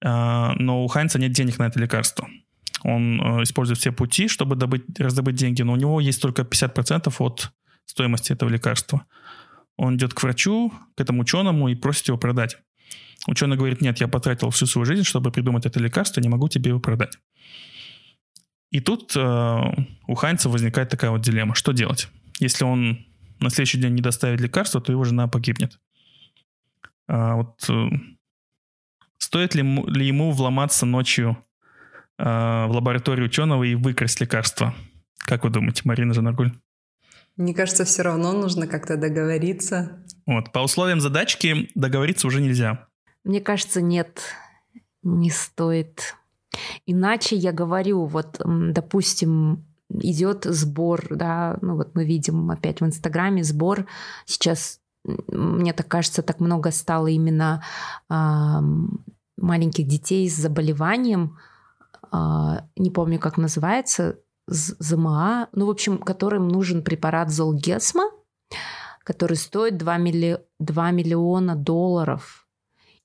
а, но у Хайнца нет денег на это лекарство. Он э, использует все пути, чтобы добыть, раздобыть деньги, но у него есть только 50% от стоимости этого лекарства. Он идет к врачу, к этому ученому и просит его продать. Ученый говорит, нет, я потратил всю свою жизнь, чтобы придумать это лекарство, не могу тебе его продать. И тут э, у Хайнца возникает такая вот дилемма. Что делать? Если он на следующий день не доставит лекарство, то его жена погибнет. А, вот э, стоит ли, ли ему вломаться ночью а, в лабораторию ученого и выкрасть лекарство? Как вы думаете, Марина Жанаргуль? Мне кажется, все равно нужно как-то договориться. Вот, по условиям задачки договориться уже нельзя. Мне кажется, нет, не стоит. Иначе я говорю, вот, допустим, идет сбор, да, ну вот мы видим опять в Инстаграме сбор сейчас мне так кажется, так много стало именно э, маленьких детей с заболеванием, э, не помню, как называется, ЗМА, ну, в общем, которым нужен препарат Золгесма, который стоит 2, милли... 2 миллиона долларов.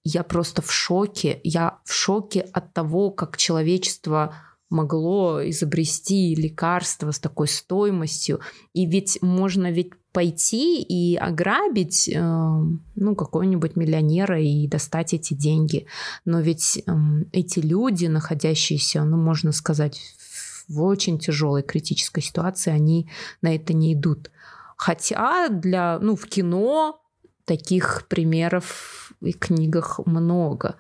Я просто в шоке. Я в шоке от того, как человечество могло изобрести лекарство с такой стоимостью. И ведь можно ведь пойти и ограбить э, ну, какого-нибудь миллионера и достать эти деньги. Но ведь э, эти люди, находящиеся, ну, можно сказать, в очень тяжелой критической ситуации, они на это не идут. Хотя для, ну, в кино таких примеров и книгах много.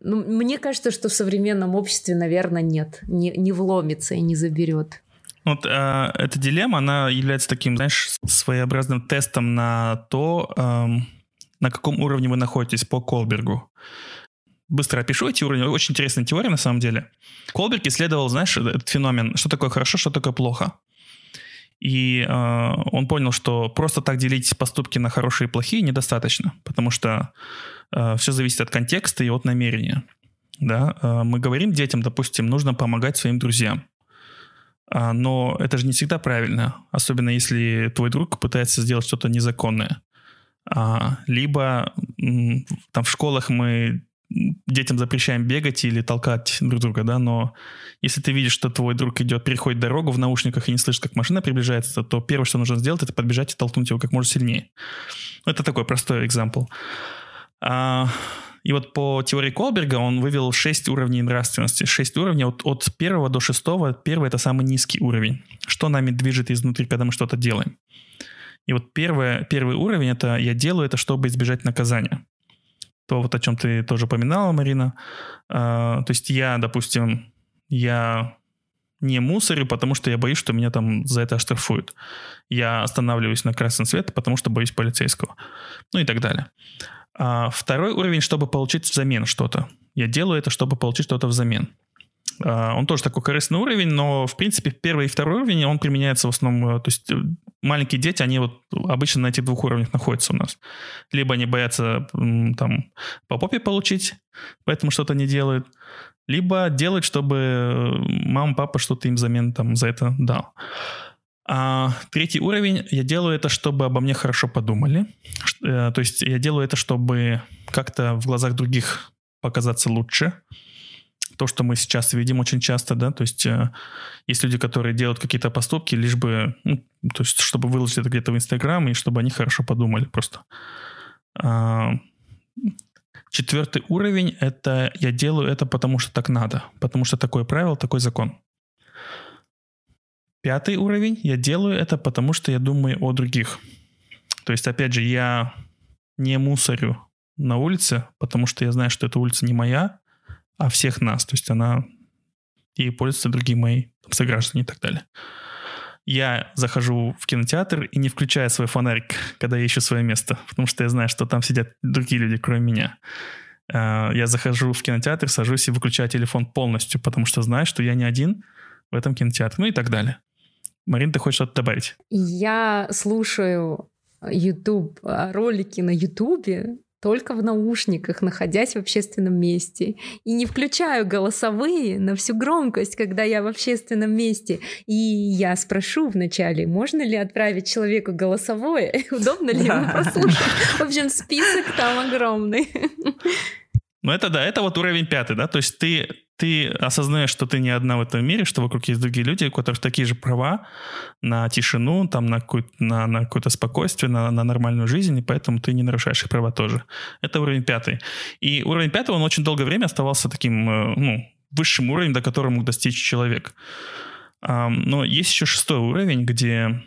Ну, мне кажется, что в современном обществе, наверное, нет. Не, не вломится и не заберет. Вот э, эта дилемма, она является таким, знаешь, своеобразным тестом на то, э, на каком уровне вы находитесь по Колбергу. Быстро опишу эти уровни. Очень интересная теория на самом деле. Колберг исследовал, знаешь, этот феномен, что такое хорошо, что такое плохо. И э, он понял, что просто так делить поступки на хорошие и плохие недостаточно, потому что э, все зависит от контекста и от намерения. Да? Э, мы говорим детям, допустим, нужно помогать своим друзьям. А, но это же не всегда правильно, особенно если твой друг пытается сделать что-то незаконное. А, либо там в школах мы детям запрещаем бегать или толкать друг друга, да, но если ты видишь, что твой друг идет, переходит дорогу в наушниках и не слышишь, как машина приближается, то первое, что нужно сделать, это подбежать и толкнуть его как можно сильнее. Это такой простой экзампл. А, и вот по теории Колберга он вывел 6 уровней нравственности. 6 уровней от, от первого до шестого. Первый — это самый низкий уровень. Что нами движет изнутри, когда мы что-то делаем. И вот первое, первый уровень — это я делаю это, чтобы избежать наказания. То, вот о чем ты тоже упоминала, Марина. А, то есть я, допустим, я не мусорю, потому что я боюсь, что меня там за это оштрафуют. Я останавливаюсь на красный свет, потому что боюсь полицейского. Ну и так далее. А второй уровень, чтобы получить взамен что-то. Я делаю это, чтобы получить что-то взамен. А, он тоже такой корыстный уровень, но, в принципе, первый и второй уровень, он применяется в основном, э, то есть э, маленькие дети, они вот обычно на этих двух уровнях находятся у нас. Либо они боятся там по попе получить, поэтому что-то не делают, либо делать, чтобы э, мама, папа что-то им взамен там за это дал. А третий уровень, я делаю это, чтобы обо мне хорошо подумали. То есть я делаю это, чтобы как-то в глазах других показаться лучше то, что мы сейчас видим очень часто, да, то есть э, есть люди, которые делают какие-то поступки, лишь бы, ну, то есть чтобы выложить это где-то в Инстаграм, и чтобы они хорошо подумали просто. А, четвертый уровень — это я делаю это потому, что так надо, потому что такое правило, такой закон. Пятый уровень — я делаю это потому, что я думаю о других. То есть, опять же, я не мусорю на улице, потому что я знаю, что эта улица не моя, а всех нас. То есть она ей пользуются другие мои сограждане и так далее. Я захожу в кинотеатр и не включаю свой фонарик, когда я ищу свое место, потому что я знаю, что там сидят другие люди, кроме меня. А, я захожу в кинотеатр, сажусь и выключаю телефон полностью, потому что знаю, что я не один в этом кинотеатре, ну и так далее. Марин, ты хочешь что-то добавить? Я слушаю YouTube, ролики на YouTube только в наушниках, находясь в общественном месте. И не включаю голосовые на всю громкость, когда я в общественном месте. И я спрошу вначале, можно ли отправить человеку голосовое, удобно ли ему прослушать. В общем, список там огромный. Ну это да, это вот уровень пятый, да, то есть ты ты осознаешь, что ты не одна в этом мире, что вокруг есть другие люди, у которых такие же права на тишину, там, на, какое-то, на, на какое-то спокойствие, на, на нормальную жизнь, и поэтому ты не нарушаешь их права тоже. Это уровень пятый. И уровень пятый, он очень долгое время оставался таким, э, ну, высшим уровнем, до которого мог достичь человек. Но есть еще шестой уровень, где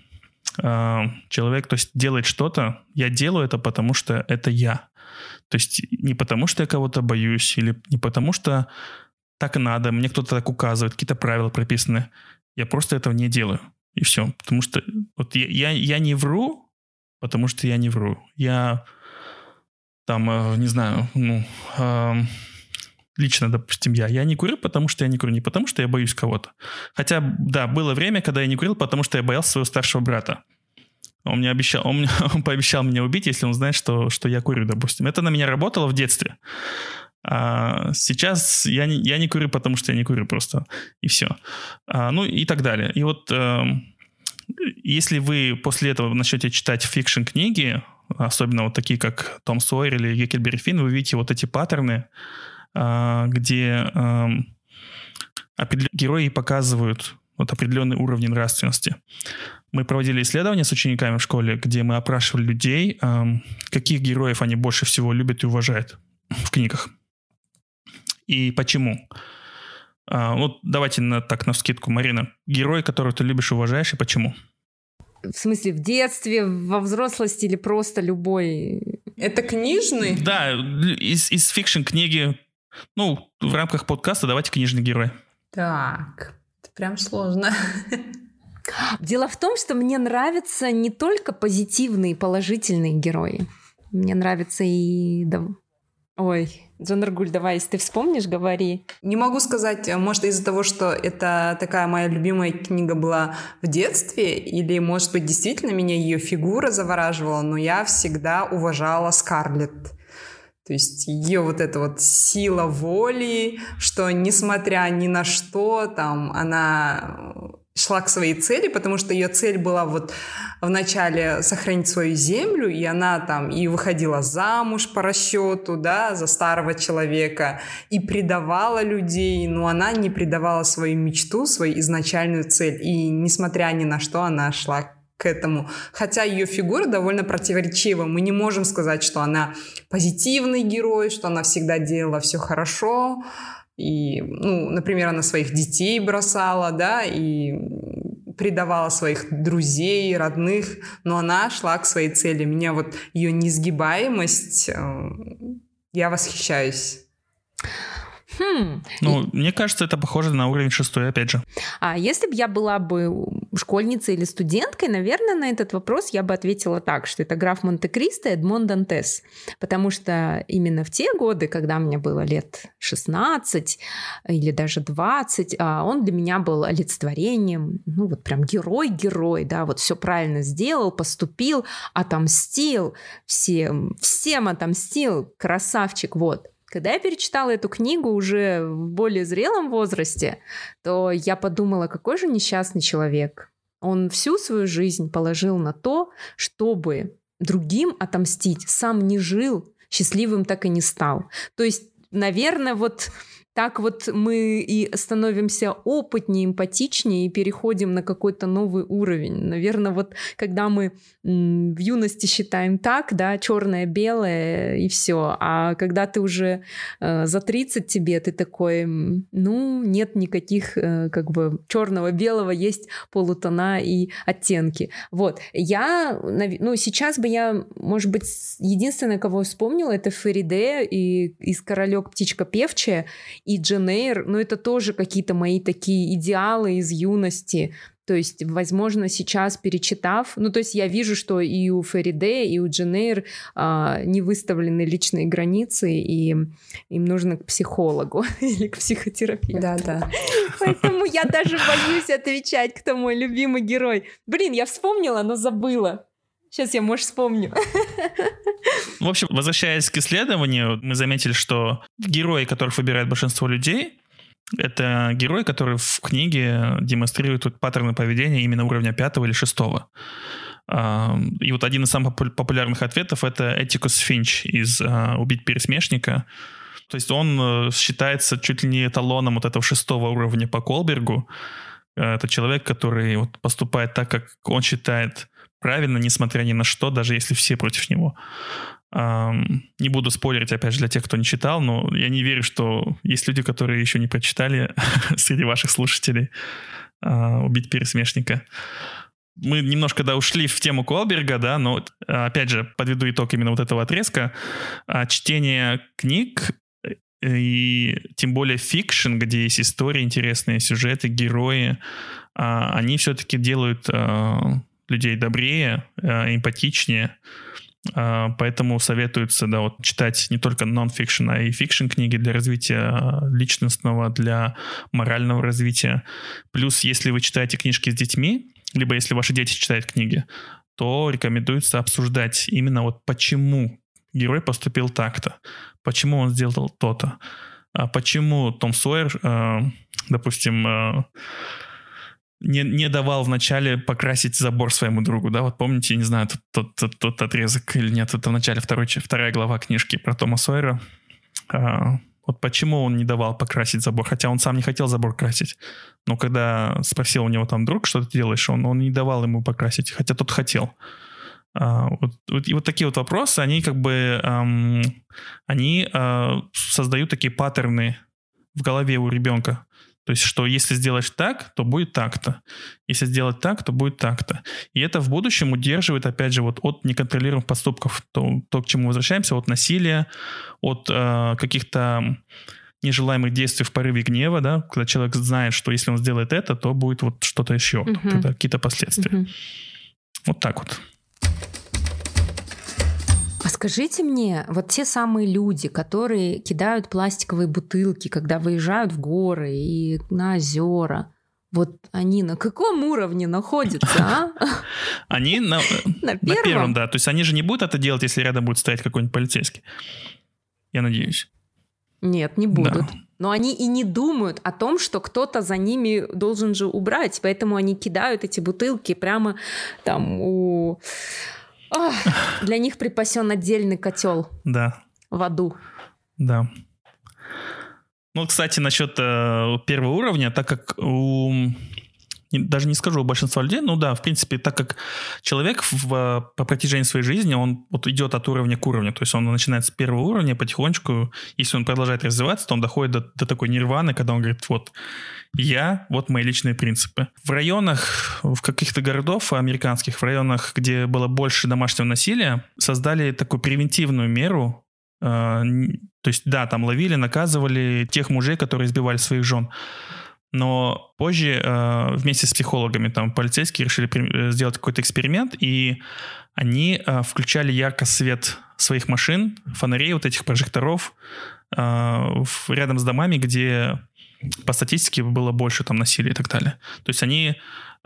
а, человек, то есть делает что-то, я делаю это, потому что это я. То есть не потому, что я кого-то боюсь, или не потому, что так надо, мне кто-то так указывает, какие-то правила прописаны. Я просто этого не делаю. И все. Потому что вот я, я, я не вру, потому что я не вру. Я там, э, не знаю, ну, э, лично, допустим, я, я не курю, потому что я не курю, не потому что я боюсь кого-то. Хотя, да, было время, когда я не курил, потому что я боялся своего старшего брата. Он мне обещал, он, мне, он пообещал меня убить, если он знает, что, что я курю, допустим. Это на меня работало в детстве. А сейчас я не, я не курю, потому что я не курю просто. И все. А, ну и так далее. И вот э, если вы после этого начнете читать фикшн-книги, особенно вот такие, как Том Сойер или Геккельбери Финн, вы видите вот эти паттерны, э, где э, герои показывают вот определенные уровни нравственности. Мы проводили исследования с учениками в школе, где мы опрашивали людей, каких героев они больше всего любят и уважают в книгах и почему? А, вот давайте на, так на скидку, Марина. Герой, которого ты любишь и уважаешь, и почему? В смысле, в детстве, во взрослости или просто любой? Это книжный? Да, из, из фикшн-книги. Ну, в рамках подкаста давайте книжный герой. Так, это прям сложно. Дело в том, что мне нравятся не только позитивные, положительные герои. Мне нравится и... Ой, Джанаргуль, давай, если ты вспомнишь, говори. Не могу сказать, может, из-за того, что это такая моя любимая книга была в детстве, или, может быть, действительно меня ее фигура завораживала, но я всегда уважала Скарлетт. То есть ее вот эта вот сила воли, что несмотря ни на что, там, она шла к своей цели, потому что ее цель была вот вначале сохранить свою землю, и она там и выходила замуж по расчету, да, за старого человека, и предавала людей, но она не предавала свою мечту, свою изначальную цель, и несмотря ни на что, она шла к этому. Хотя ее фигура довольно противоречива. Мы не можем сказать, что она позитивный герой, что она всегда делала все хорошо, и, ну, например, она своих детей бросала, да, и предавала своих друзей, родных, но она шла к своей цели. Меня вот ее несгибаемость, э, я восхищаюсь. Хм. Ну, и... мне кажется, это похоже на уровень шестой, опять же. А если бы я была бы школьницей или студенткой, наверное, на этот вопрос я бы ответила так, что это граф Монте-Кристо Эдмон Дантес. Потому что именно в те годы, когда мне было лет 16 или даже 20, а, он для меня был олицетворением, ну вот прям герой-герой, да, вот все правильно сделал, поступил, отомстил, всем, всем отомстил, красавчик, вот. Когда я перечитала эту книгу уже в более зрелом возрасте, то я подумала, какой же несчастный человек. Он всю свою жизнь положил на то, чтобы другим отомстить, сам не жил, счастливым так и не стал. То есть, наверное, вот так вот мы и становимся опытнее, эмпатичнее и переходим на какой-то новый уровень. Наверное, вот когда мы в юности считаем так, да, черное, белое и все, а когда ты уже э, за 30 тебе, ты такой, ну, нет никаких э, как бы черного, белого, есть полутона и оттенки. Вот. Я, ну, сейчас бы я, может быть, единственное, кого вспомнила, это Фериде и из «Королек птичка певчая», и Джен Эйр, но это тоже какие-то мои такие идеалы из юности. То есть, возможно, сейчас перечитав, ну, то есть я вижу, что и у Фериде, и у Дженейр а, не выставлены личные границы, и им нужно к психологу или к психотерапевту. Да, да. Поэтому я даже боюсь отвечать, кто мой любимый герой. Блин, я вспомнила, но забыла. Сейчас я, может, вспомню. В общем, возвращаясь к исследованию, мы заметили, что герои, которых выбирает большинство людей, это герой, который в книге демонстрирует паттерны поведения именно уровня пятого или шестого. И вот один из самых популярных ответов это Этикус Финч из а, «Убить пересмешника». То есть он э, считается чуть ли не эталоном вот этого шестого уровня по Колбергу. Это человек, который вот поступает так, как он считает правильно, несмотря ни на что, даже если все против него. Не буду спойлерить, опять же, для тех, кто не читал, но я не верю, что есть люди, которые еще не прочитали среди ваших слушателей а, «Убить пересмешника». Мы немножко, да, ушли в тему Колберга, да, но, опять же, подведу итог именно вот этого отрезка. А, чтение книг э, и тем более fiction, где есть истории интересные, сюжеты, герои, а, они все-таки делают людей добрее, э, эмпатичнее, э, Поэтому советуется да, вот, читать не только нон-фикшн, а и fiction книги для развития э, личностного, для морального развития. Плюс, если вы читаете книжки с детьми, либо если ваши дети читают книги, то рекомендуется обсуждать именно вот почему герой поступил так-то, почему он сделал то-то, а почему Том Сойер, допустим, не, не давал вначале покрасить забор своему другу, да, вот помните, не знаю, тот, тот, тот, тот отрезок или нет, это в начале второй, вторая глава книжки про Тома Сойера. А, вот почему он не давал покрасить забор, хотя он сам не хотел забор красить. Но когда спросил у него там друг, что ты делаешь, он, он не давал ему покрасить, хотя тот хотел. А, вот, вот, и вот такие вот вопросы, они как бы, эм, они э, создают такие паттерны в голове у ребенка. То есть, что если сделать так, то будет так-то. Если сделать так, то будет так-то. И это в будущем удерживает, опять же, вот от неконтролируемых поступков, то, то к чему возвращаемся, от насилия, от э, каких-то нежелаемых действий в порыве гнева, да, когда человек знает, что если он сделает это, то будет вот что-то еще, uh-huh. какие-то последствия. Uh-huh. Вот так вот. А скажите мне, вот те самые люди, которые кидают пластиковые бутылки, когда выезжают в горы и на озера, вот они на каком уровне находятся, а? Они на, на, первом? на первом, да. То есть они же не будут это делать, если рядом будет стоять какой-нибудь полицейский. Я надеюсь. Нет, не будут. Да. Но они и не думают о том, что кто-то за ними должен же убрать. Поэтому они кидают эти бутылки прямо там у Ох, для них припасен отдельный котел. Да. В аду. Да. Ну, кстати, насчет э, первого уровня, так как у даже не скажу большинства людей, ну да, в принципе, так как человек в, по протяжении своей жизни, он вот идет от уровня к уровню, то есть он начинает с первого уровня потихонечку, если он продолжает развиваться, то он доходит до, до такой нирваны, когда он говорит, вот, я, вот мои личные принципы. В районах, в каких-то городов американских, в районах, где было больше домашнего насилия, создали такую превентивную меру то есть, да, там ловили, наказывали тех мужей, которые избивали своих жен. Но позже э, вместе с психологами там полицейские решили при, сделать какой-то эксперимент, и они э, включали ярко свет своих машин, фонарей, вот этих прожекторов э, в, рядом с домами, где по статистике было больше там насилия и так далее. То есть они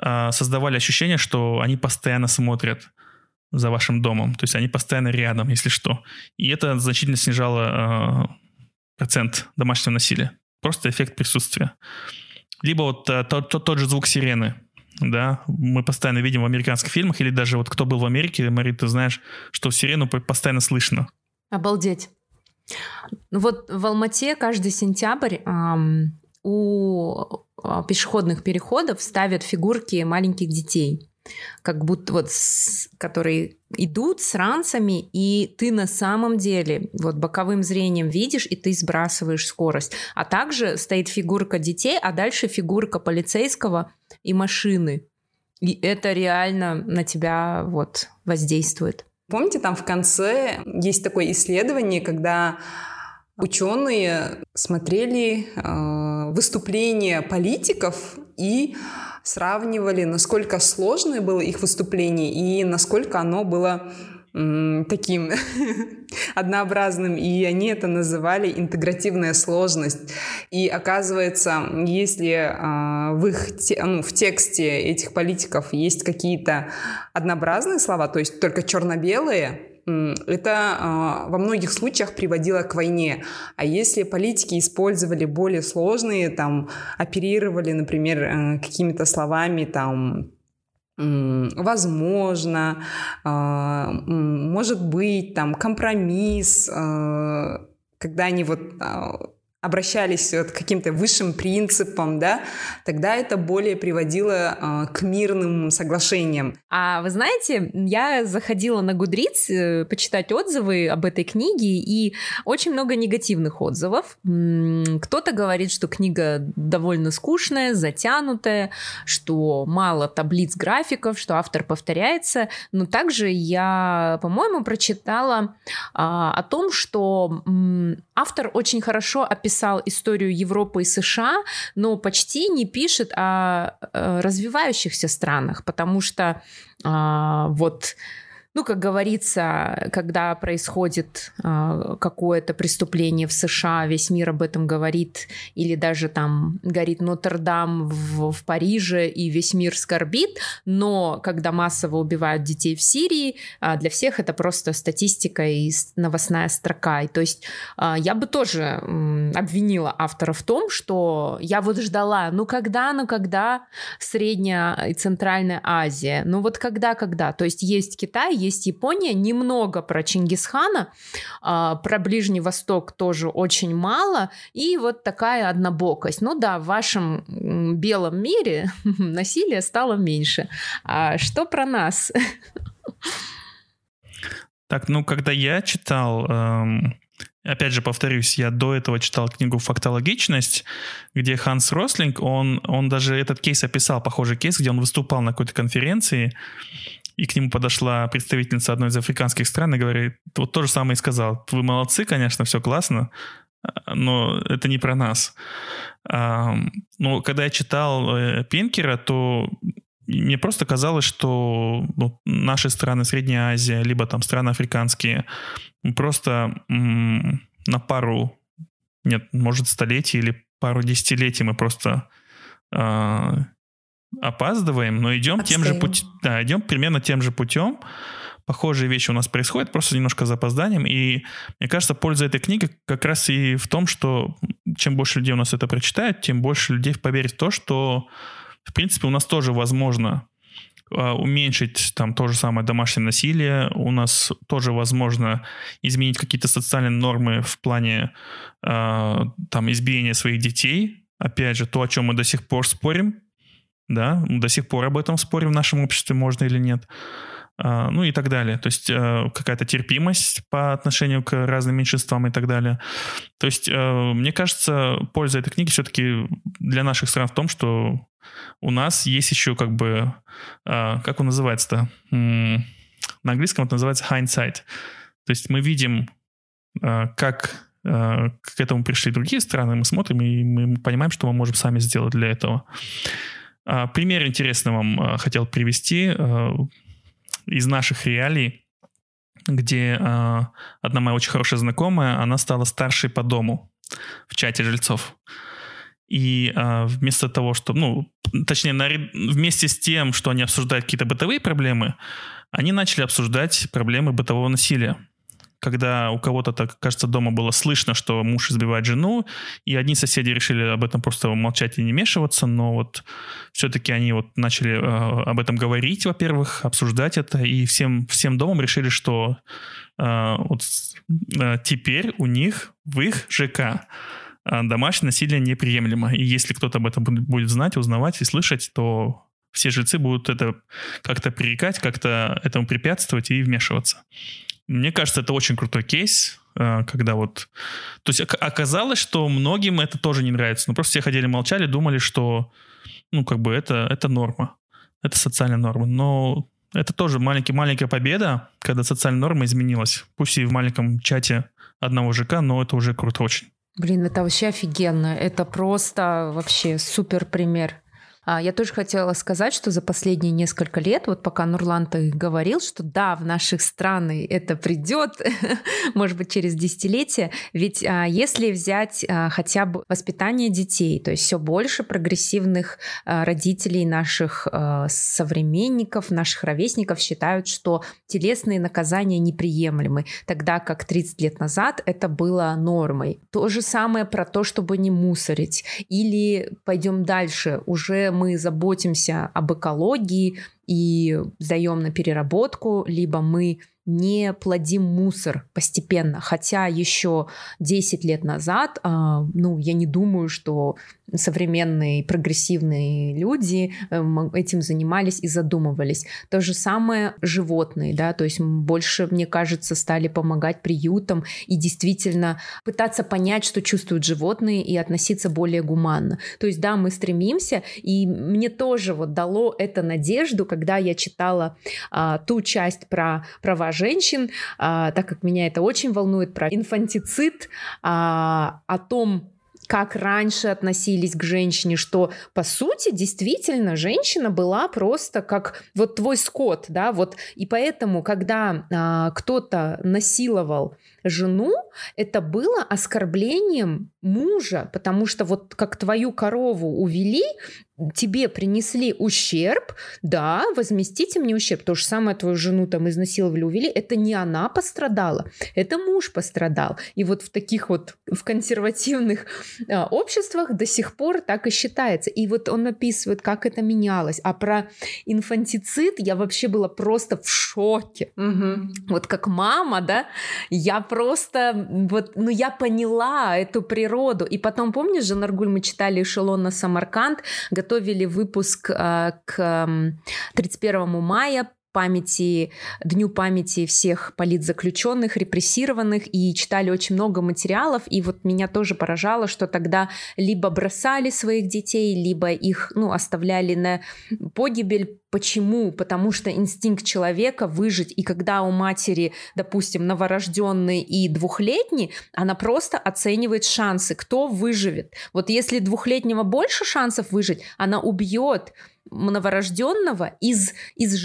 э, создавали ощущение, что они постоянно смотрят за вашим домом, то есть они постоянно рядом, если что. И это значительно снижало э, процент домашнего насилия. Просто эффект присутствия. Либо вот э, тот, тот, тот же звук сирены, да, мы постоянно видим в американских фильмах, или даже вот кто был в Америке, Мари, ты знаешь, что сирену постоянно слышно. Обалдеть. Ну вот в Алмате каждый сентябрь эм, у а, пешеходных переходов ставят фигурки маленьких детей как будто вот, с, которые идут с ранцами, и ты на самом деле вот боковым зрением видишь, и ты сбрасываешь скорость. А также стоит фигурка детей, а дальше фигурка полицейского и машины. И это реально на тебя вот воздействует. Помните, там в конце есть такое исследование, когда ученые смотрели э, выступления политиков и сравнивали, насколько сложное было их выступление и насколько оно было таким однообразным, и они это называли интегративная сложность. И оказывается, если э, в их ну, в тексте этих политиков есть какие-то однообразные слова, то есть только черно-белые, это а, во многих случаях приводило к войне. А если политики использовали более сложные, там, оперировали, например, э, какими-то словами, там, возможно, а, может быть, там, компромисс, э, когда они вот обращались к каким-то высшим принципам, да, тогда это более приводило э, к мирным соглашениям. А вы знаете, я заходила на Гудриц э, почитать отзывы об этой книге, и очень много негативных отзывов. Кто-то говорит, что книга довольно скучная, затянутая, что мало таблиц графиков, что автор повторяется, но также я, по-моему, прочитала э, о том, что э, автор очень хорошо описал писал историю Европы и США, но почти не пишет о э, развивающихся странах, потому что а, вот ну, как говорится, когда происходит э, какое-то преступление в США, весь мир об этом говорит, или даже там горит Нотр-Дам в, в Париже, и весь мир скорбит, но когда массово убивают детей в Сирии, э, для всех это просто статистика и новостная строка. И, то есть э, я бы тоже э, обвинила автора в том, что я вот ждала, ну когда, ну когда Средняя и Центральная Азия, ну вот когда, когда, то есть есть Китай, есть Япония, немного про Чингисхана, а, про Ближний Восток тоже очень мало, и вот такая однобокость. Ну да, в вашем белом мире насилия стало меньше. А что про нас? Так, ну, когда я читал, эм, опять же, повторюсь, я до этого читал книгу «Фактологичность», где Ханс Рослинг, он, он даже этот кейс описал, похожий кейс, где он выступал на какой-то конференции, и к нему подошла представительница одной из африканских стран и говорит, вот то же самое и сказал. Вы молодцы, конечно, все классно, но это не про нас. Но когда я читал э, Пинкера, то мне просто казалось, что ну, наши страны, Средняя Азия, либо там страны африканские, просто на пару, нет, может, столетий или пару десятилетий мы просто а, опаздываем, но идем Отстаем. тем же путем, да, идем примерно тем же путем. Похожие вещи у нас происходят, просто немножко с опозданием. И мне кажется, польза этой книги как раз и в том, что чем больше людей у нас это прочитают, тем больше людей поверит в то, что, в принципе, у нас тоже возможно а, уменьшить там то же самое домашнее насилие, у нас тоже возможно изменить какие-то социальные нормы в плане э, там избиения своих детей. Опять же, то, о чем мы до сих пор спорим, да, до сих пор об этом спорим в нашем обществе, можно или нет, а, ну и так далее. То есть э, какая-то терпимость по отношению к разным меньшинствам и так далее. То есть э, мне кажется, польза этой книги все-таки для наших стран в том, что у нас есть еще как бы, а, как он называется-то? На английском это называется hindsight. То есть мы видим э, как к этому пришли другие страны, мы смотрим и мы понимаем, что мы можем сами сделать для этого. А, пример интересный вам хотел привести из наших реалий, где одна моя очень хорошая знакомая, она стала старшей по дому в чате жильцов. И а, вместо того, чтобы, ну, точнее, вместе с тем, что они обсуждают какие-то бытовые проблемы, они начали обсуждать проблемы бытового насилия. Когда у кого-то, так кажется, дома было слышно, что муж избивает жену, и одни соседи решили об этом просто молчать и не вмешиваться, но вот все-таки они вот начали э, об этом говорить, во-первых, обсуждать это, и всем, всем домом решили, что э, вот э, теперь у них в их ЖК а, домашнее насилие неприемлемо. И если кто-то об этом будет знать, узнавать и слышать, то все жильцы будут это как-то пререкать, как-то этому препятствовать и вмешиваться. Мне кажется, это очень крутой кейс, а, когда вот... То есть оказалось, что многим это тоже не нравится. Но просто все ходили, молчали, думали, что, ну, как бы это, это норма. Это социальная норма. Но это тоже маленький-маленькая победа, когда социальная норма изменилась. Пусть и в маленьком чате одного ЖК, но это уже круто очень. Блин, это вообще офигенно. Это просто вообще супер пример. А, я тоже хотела сказать, что за последние несколько лет, вот пока Нурлан ты говорил, что да, в наших странах это придет, может быть, через десятилетия, ведь а, если взять а, хотя бы воспитание детей, то есть все больше прогрессивных родителей наших современников, наших ровесников считают, что телесные наказания неприемлемы, тогда как 30 лет назад это было нормой. То же самое про то, чтобы не мусорить. Или пойдем дальше, уже мы заботимся об экологии и сдаем на переработку, либо мы не плодим мусор постепенно. Хотя еще 10 лет назад, а, ну, я не думаю, что современные прогрессивные люди эм, этим занимались и задумывались. То же самое животные, да, то есть больше, мне кажется, стали помогать приютам и действительно пытаться понять, что чувствуют животные и относиться более гуманно. То есть, да, мы стремимся, и мне тоже вот дало это надежду, когда я читала а, ту часть про права женщин, а, так как меня это очень волнует, про инфантицид, а, о том, как раньше относились к женщине, что по сути действительно женщина была просто как вот твой скот, да, вот. И поэтому, когда а, кто-то насиловал жену, это было оскорблением мужа, потому что вот как твою корову увели, тебе принесли ущерб, да, возместите мне ущерб. То же самое твою жену там изнасиловали, увели. Это не она пострадала, это муж пострадал. И вот в таких вот, в консервативных а, обществах до сих пор так и считается. И вот он описывает, как это менялось. А про инфантицид я вообще была просто в шоке. Угу. Вот как мама, да, я просто, вот, ну я поняла эту природу. И потом, помнишь, Жанаргуль, мы читали «Эшелон на Самарканд», готовили выпуск э, к 31 мая памяти, Дню памяти всех политзаключенных, репрессированных, и читали очень много материалов, и вот меня тоже поражало, что тогда либо бросали своих детей, либо их, ну, оставляли на погибель. Почему? Потому что инстинкт человека выжить, и когда у матери, допустим, новорожденный и двухлетний, она просто оценивает шансы, кто выживет. Вот если двухлетнего больше шансов выжить, она убьет новорожденного из, из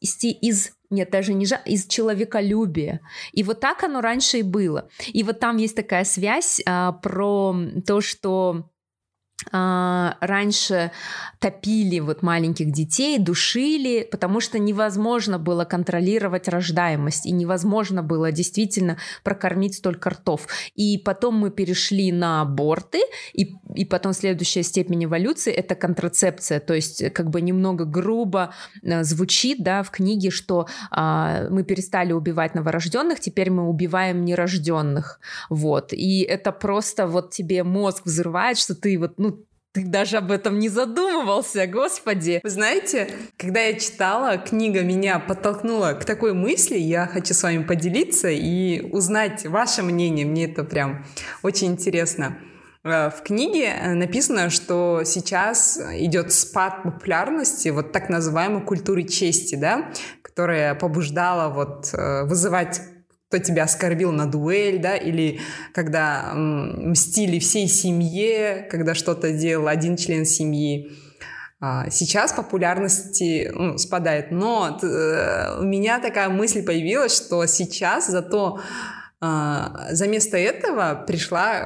жалости, из нет, даже не жа... из человеколюбия. И вот так оно раньше и было. И вот там есть такая связь а, про то, что раньше топили вот маленьких детей, душили, потому что невозможно было контролировать рождаемость и невозможно было действительно прокормить столько ртов. И потом мы перешли на аборты, и, и потом следующая степень эволюции — это контрацепция, то есть как бы немного грубо а, звучит да, в книге, что а, мы перестали убивать новорожденных, теперь мы убиваем нерожденных. Вот. И это просто вот тебе мозг взрывает, что ты вот, ну, ты даже об этом не задумывался, господи. Вы знаете, когда я читала, книга меня подтолкнула к такой мысли, я хочу с вами поделиться и узнать ваше мнение. Мне это прям очень интересно. Э, в книге э, написано, что сейчас идет спад популярности вот так называемой культуры чести, да, которая побуждала вот э, вызывать кто тебя оскорбил на дуэль, да, или когда мстили всей семье, когда что-то делал один член семьи. А, сейчас популярности ну, спадает, но э, у меня такая мысль появилась, что сейчас зато а, за место этого пришла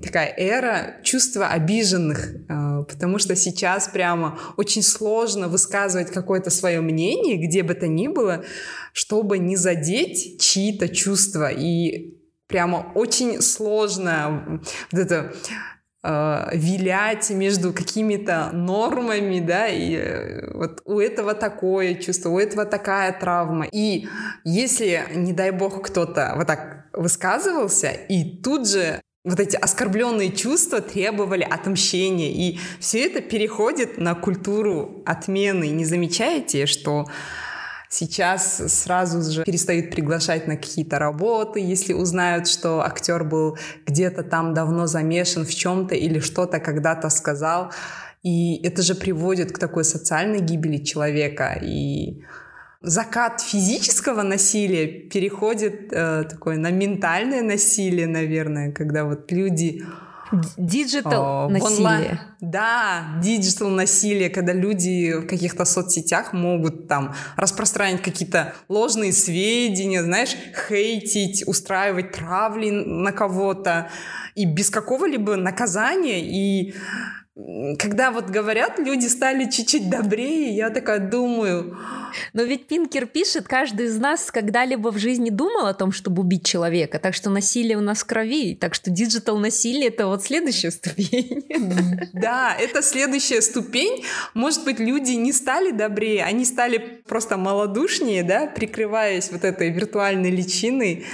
такая эра чувства обиженных, а, потому что сейчас прямо очень сложно высказывать какое-то свое мнение, где бы то ни было, чтобы не задеть чьи-то чувства. И прямо очень сложно вот это э, вилять между какими-то нормами, да, и э, вот у этого такое чувство, у этого такая травма. И если, не дай бог, кто-то вот так высказывался, и тут же вот эти оскорбленные чувства требовали отмщения. И все это переходит на культуру отмены. Не замечаете, что Сейчас сразу же перестают приглашать на какие-то работы, если узнают, что актер был где-то там давно замешан в чем-то или что-то когда-то сказал. И это же приводит к такой социальной гибели человека. И закат физического насилия переходит э, такое на ментальное насилие, наверное, когда вот люди Digital насилие. Да, digital насилие, когда люди в каких-то соцсетях могут там распространять какие-то ложные сведения, знаешь, хейтить, устраивать травли на кого-то и без какого-либо наказания и когда вот говорят, люди стали чуть-чуть добрее, я такая думаю... Но ведь Пинкер пишет, каждый из нас когда-либо в жизни думал о том, чтобы убить человека, так что насилие у нас в крови, так что digital насилие — это вот следующая ступень. Да, это следующая ступень. Может быть, люди не стали добрее, они стали просто малодушнее, да, прикрываясь вот этой виртуальной личиной.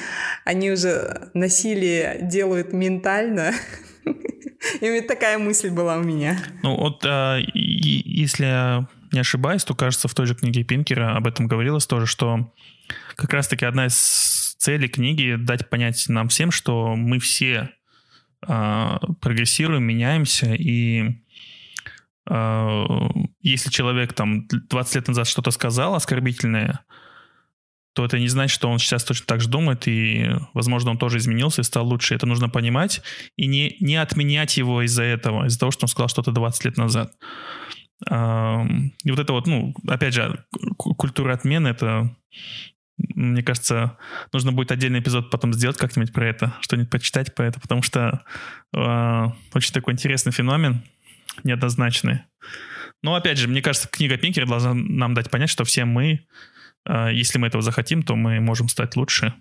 Они уже насилие делают ментально, и такая мысль была у меня. Ну вот, а, если я не ошибаюсь, то, кажется, в той же книге Пинкера об этом говорилось тоже, что как раз-таки одна из целей книги дать понять нам всем, что мы все э, прогрессируем, меняемся, и э, если человек там 20 лет назад что-то сказал оскорбительное, то это не значит, что он сейчас точно так же думает, и, возможно, он тоже изменился и стал лучше. Это нужно понимать и не, не отменять его из-за этого, из-за того, что он сказал что-то 20 лет назад. И вот это вот, ну, опять же, культура отмены, это, мне кажется, нужно будет отдельный эпизод потом сделать как-нибудь про это, что-нибудь почитать про это, потому что э, очень такой интересный феномен, неоднозначный. Но, опять же, мне кажется, книга Пинкера должна нам дать понять, что все мы а, если мы этого захотим, то мы можем стать лучше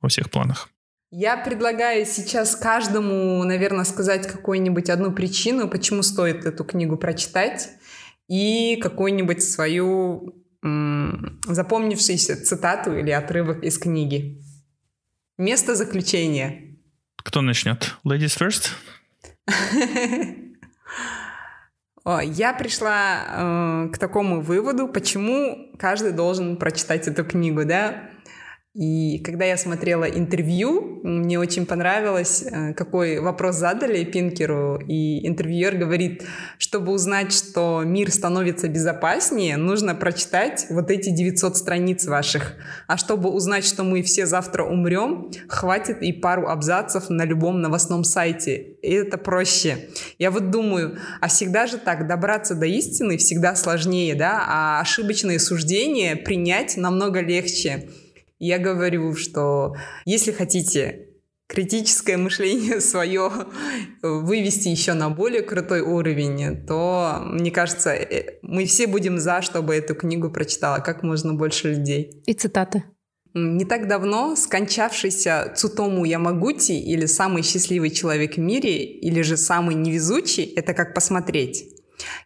во всех планах. Я предлагаю сейчас каждому, наверное, сказать какую-нибудь одну причину, почему стоит эту книгу прочитать, и какую-нибудь свою м- запомнившуюся цитату или отрывок из книги. Место заключения. Кто начнет? Ladies first? Я пришла э, к такому выводу, почему каждый должен прочитать эту книгу, да. И когда я смотрела интервью, мне очень понравилось, э, какой вопрос задали Пинкеру. И интервьюер говорит, чтобы узнать, что мир становится безопаснее, нужно прочитать вот эти 900 страниц ваших. А чтобы узнать, что мы все завтра умрем, хватит и пару абзацев на любом новостном сайте. И это проще. Я вот думаю, а всегда же так, добраться до истины всегда сложнее, да? А ошибочные суждения принять намного легче. Я говорю, что если хотите критическое мышление свое вывести еще на более крутой уровень, то, мне кажется, э, мы все будем за, чтобы эту книгу прочитала как можно больше людей. И цитаты. Не так давно скончавшийся Цутому Ямагути или самый счастливый человек в мире, или же самый невезучий, это как посмотреть.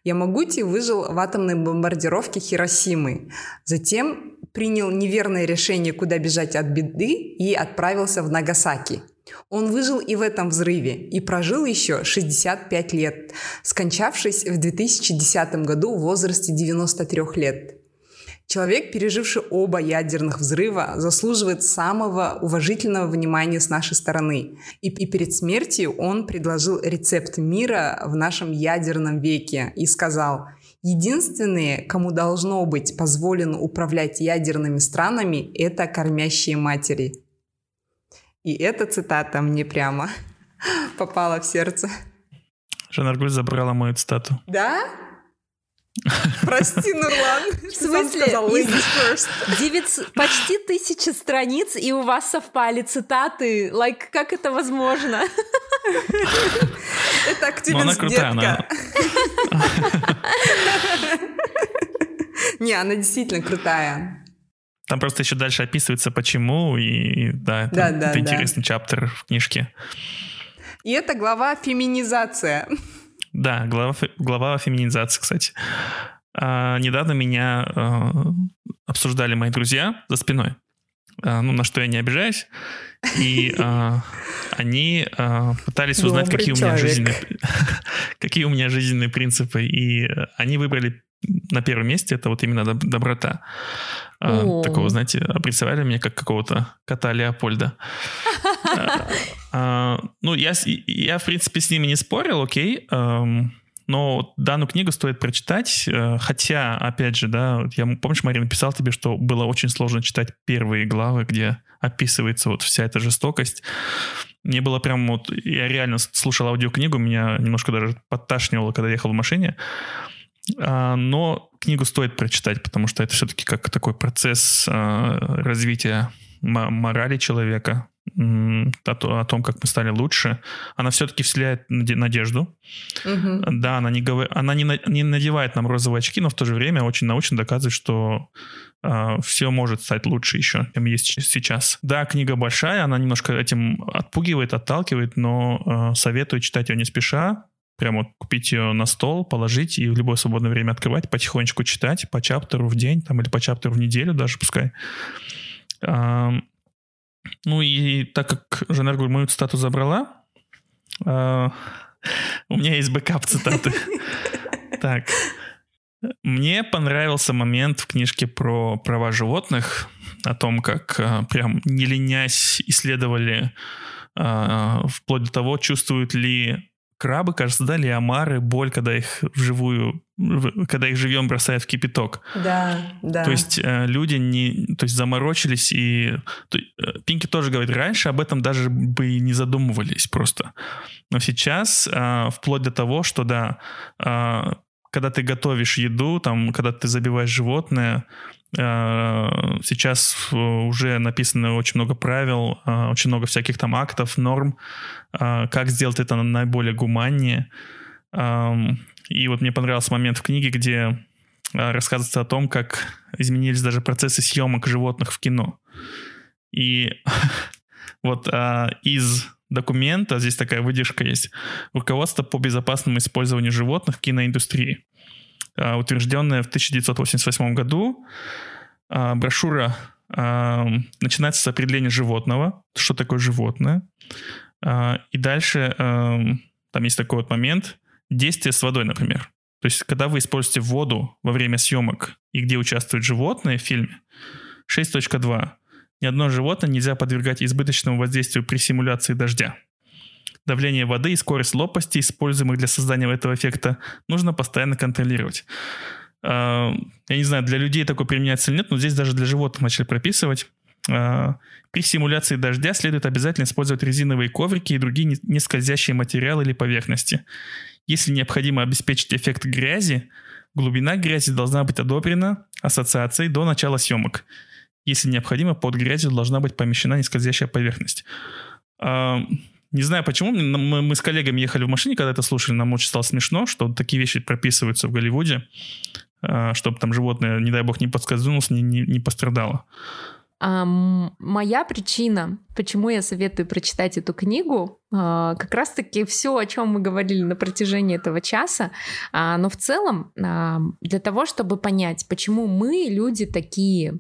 Ямагути выжил в атомной бомбардировке Хиросимы. Затем принял неверное решение, куда бежать от беды, и отправился в Нагасаки. Он выжил и в этом взрыве, и прожил еще 65 лет, скончавшись в 2010 году в возрасте 93 лет. Человек, переживший оба ядерных взрыва, заслуживает самого уважительного внимания с нашей стороны. И, и перед смертью он предложил рецепт мира в нашем ядерном веке и сказал, Единственные, кому должно быть позволено управлять ядерными странами, это кормящие матери. И эта цитата мне прямо попала в сердце. Жанна забрала мою цитату. Да? Прости, Нурлан. В смысле? Девять, почти тысяча страниц, и у вас совпали цитаты. Like, как это возможно? Это активность детка. Не, она действительно крутая. Там просто еще дальше описывается, почему, и да, это, да, да, это интересный чаптер в книжке. И это глава «Феминизация». Да, глава, глава феминизации, кстати. А, недавно меня а, обсуждали мои друзья за спиной. А, ну, на что я не обижаюсь. И а, они а, пытались узнать, какие у, меня жизненные, какие у меня жизненные принципы. И они выбрали на первом месте это вот именно доброта. А, такого, знаете, представляли меня как какого-то кота Леопольда. А, ну, я, я, в принципе, с ними не спорил, окей. Но данную книгу стоит прочитать, э, хотя, опять же, да, я, помнишь, Марина писал тебе, что было очень сложно читать первые главы, где описывается вот вся эта жестокость. Мне было прям вот, я реально слушал аудиокнигу, меня немножко даже подташнивало, когда ехал в машине. А, но книгу стоит прочитать, потому что это все-таки как такой процесс а, развития морали человека, о, том, как мы стали лучше, она все-таки вселяет надежду. Угу. Да, она, не, говор... она не, на... не надевает нам розовые очки, но в то же время очень научно доказывает, что э, все может стать лучше еще, чем есть сейчас. Да, книга большая, она немножко этим отпугивает, отталкивает, но э, советую читать ее не спеша, прямо купить ее на стол, положить и в любое свободное время открывать, потихонечку читать по chapter у в день там, или по chapter у в неделю даже пускай. Ну и так как Жанна мою цитату забрала, э, у меня есть бэкап цитаты. Так. Мне понравился момент в книжке про права животных, о том, как э, прям не ленясь исследовали э, вплоть до того, чувствуют ли крабы, кажется, да, или омары, боль, когда их вживую, когда их живьем бросают в кипяток. Да, да. То есть э, люди не, то есть заморочились и то, э, Пинки тоже говорит, раньше об этом даже бы не задумывались просто. Но сейчас э, вплоть до того, что да, э, когда ты готовишь еду, там, когда ты забиваешь животное, э, Сейчас уже написано очень много правил, э, очень много всяких там актов, норм, как сделать это наиболее гуманнее. И вот мне понравился момент в книге, где а, рассказывается о том, как изменились даже процессы съемок животных в кино. И вот а, из документа, здесь такая выдержка есть, руководство по безопасному использованию животных в киноиндустрии, утвержденное в 1988 году. Брошюра начинается с определения животного, что такое животное, а, и дальше эм, там есть такой вот момент, действие с водой, например. То есть, когда вы используете воду во время съемок и где участвуют животные в фильме, 6.2. Ни одно животное нельзя подвергать избыточному воздействию при симуляции дождя. Давление воды и скорость лопасти, используемых для создания этого эффекта, нужно постоянно контролировать. А, я не знаю, для людей такое применяется или нет, но здесь даже для животных начали прописывать. А, при симуляции дождя следует обязательно использовать резиновые коврики и другие нескользящие материалы или поверхности. Если необходимо обеспечить эффект грязи, глубина грязи должна быть одобрена ассоциацией до начала съемок. Если необходимо, под грязью должна быть помещена нескользящая поверхность. А, не знаю почему, мы, мы с коллегами ехали в машине, когда это слушали, нам очень стало смешно, что такие вещи прописываются в Голливуде, а, чтобы там животное, не дай бог, не подскользнулось, не, не, не пострадало. А, моя причина, почему я советую прочитать эту книгу, а, как раз-таки все, о чем мы говорили на протяжении этого часа, а, но в целом для того, чтобы понять, почему мы люди такие,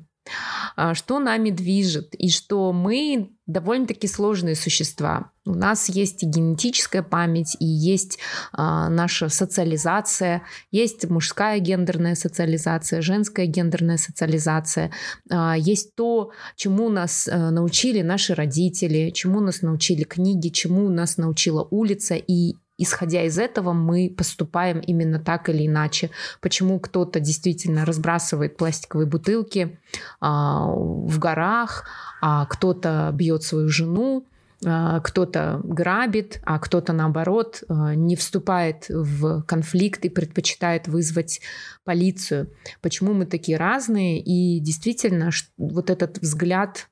что нами движет, и что мы довольно-таки сложные существа. У нас есть и генетическая память, и есть а, наша социализация, есть мужская гендерная социализация, женская гендерная социализация, а, есть то, чему нас а, научили наши родители, чему нас научили книги, чему нас научила улица, и исходя из этого мы поступаем именно так или иначе. Почему кто-то действительно разбрасывает пластиковые бутылки а, в горах, а кто-то бьет свою жену, а, кто-то грабит, а кто-то наоборот а, не вступает в конфликт и предпочитает вызвать полицию. Почему мы такие разные? И действительно, вот этот взгляд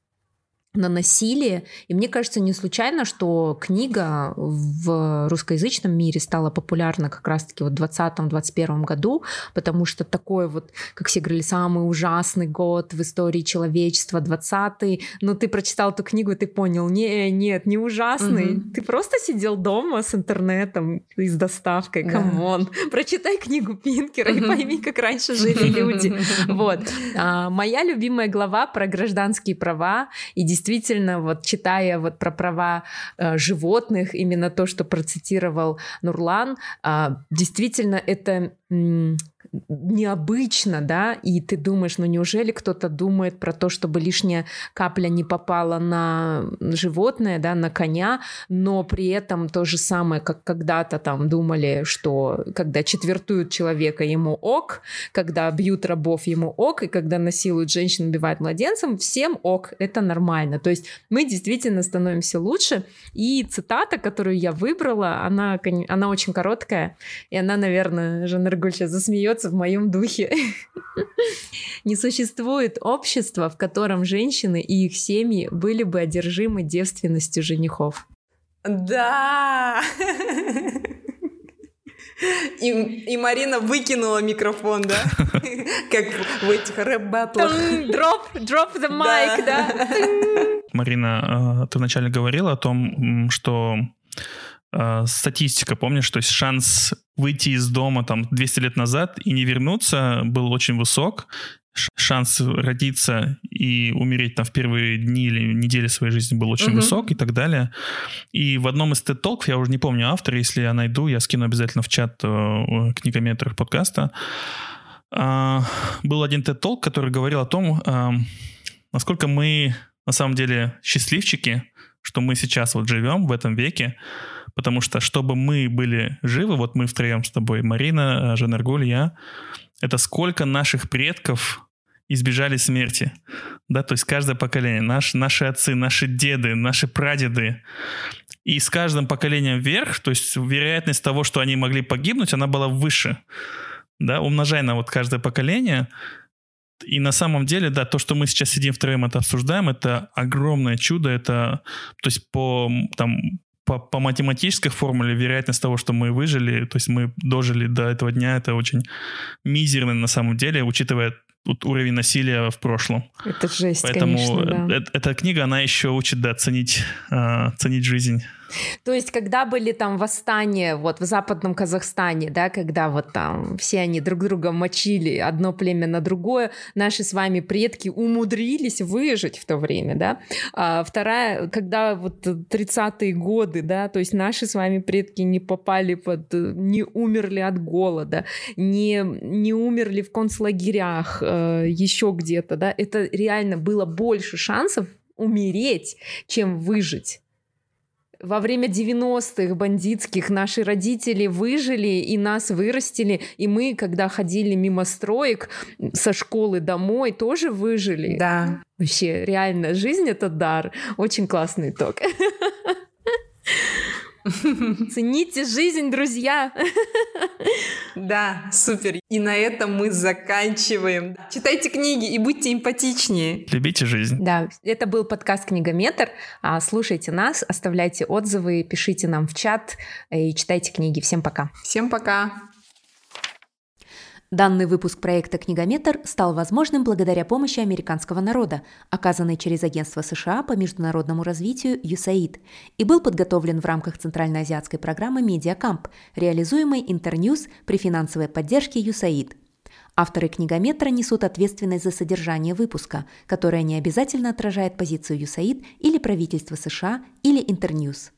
на насилие. И мне кажется, не случайно, что книга в русскоязычном мире стала популярна как раз-таки вот в 2020-2021 году, потому что такой вот, как все говорили, самый ужасный год в истории человечества, 20-й. Но ты прочитал эту книгу, и ты понял, не, нет, не ужасный. Угу. Ты просто сидел дома с интернетом и с доставкой. Come on, да. прочитай книгу Пинкера и пойми, как раньше жили люди. Вот. А, моя любимая глава про гражданские права и действительно действительно, вот читая вот про права э, животных, именно то, что процитировал Нурлан, э, действительно это необычно, да, и ты думаешь, ну неужели кто-то думает про то, чтобы лишняя капля не попала на животное, да, на коня, но при этом то же самое, как когда-то там думали, что когда четвертуют человека, ему ок, когда бьют рабов, ему ок, и когда насилуют женщин, убивают младенцам, всем ок, это нормально. То есть мы действительно становимся лучше, и цитата, которую я выбрала, она, она очень короткая, и она, наверное, Жанна сейчас засмеется в моем духе. Не существует общества, в котором женщины и их семьи были бы одержимы девственностью женихов. Да! И, и Марина выкинула микрофон, да? Как в этих рэп-батлах. Drop, drop the mic, да? Марина, а, ты вначале говорила о том, что а, статистика, помнишь, то есть шанс выйти из дома там 200 лет назад и не вернуться был очень высок, шанс родиться и умереть там в первые дни или недели своей жизни был очень uh-huh. высок и так далее. И в одном из TED Talk, я уже не помню автора, если я найду, я скину обязательно в чат э, книгометрах подкаста, э, был один TED Talk, который говорил о том, э, насколько мы на самом деле счастливчики, что мы сейчас вот живем в этом веке, Потому что, чтобы мы были живы, вот мы втроем с тобой, Марина, э, Жанаргуль, я, это сколько наших предков избежали смерти. Да, то есть каждое поколение, наш, наши отцы, наши деды, наши прадеды. И с каждым поколением вверх, то есть вероятность того, что они могли погибнуть, она была выше. Да, умножая на вот каждое поколение, и на самом деле, да, то, что мы сейчас сидим втроем, это обсуждаем, это огромное чудо, это, то есть по там по, по математической формуле вероятность того, что мы выжили, то есть мы дожили до этого дня, это очень мизерно на самом деле, учитывая уровень насилия в прошлом. Это жесть, Поэтому конечно, да. эта книга, она еще учит, да, ценить, э, ценить жизнь. То есть, когда были там восстания вот в Западном Казахстане, да, когда вот там все они друг друга мочили одно племя на другое, наши с вами предки умудрились выжить в то время, да. А вторая, когда вот 30-е годы, да, то есть наши с вами предки не попали под, не умерли от голода, не, не умерли в концлагерях, э, еще где-то, да, это реально было больше шансов умереть, чем выжить. Во время 90-х бандитских наши родители выжили и нас вырастили, и мы, когда ходили мимо строек со школы домой, тоже выжили. Да. Вообще, реально, жизнь — это дар. Очень классный итог. Цените жизнь, друзья! Да, супер. И на этом мы заканчиваем. Читайте книги и будьте эмпатичнее. Любите жизнь. Да, это был подкаст «Книгометр». А, слушайте нас, оставляйте отзывы, пишите нам в чат и читайте книги. Всем пока. Всем пока. Данный выпуск проекта «Книгометр» стал возможным благодаря помощи американского народа, оказанной через Агентство США по международному развитию USAID, и был подготовлен в рамках Центральноазиатской программы «MediaCAMP», реализуемой Интерньюз при финансовой поддержке USAID. Авторы книгометра несут ответственность за содержание выпуска, которое не обязательно отражает позицию USAID или правительства США или Интерньюз.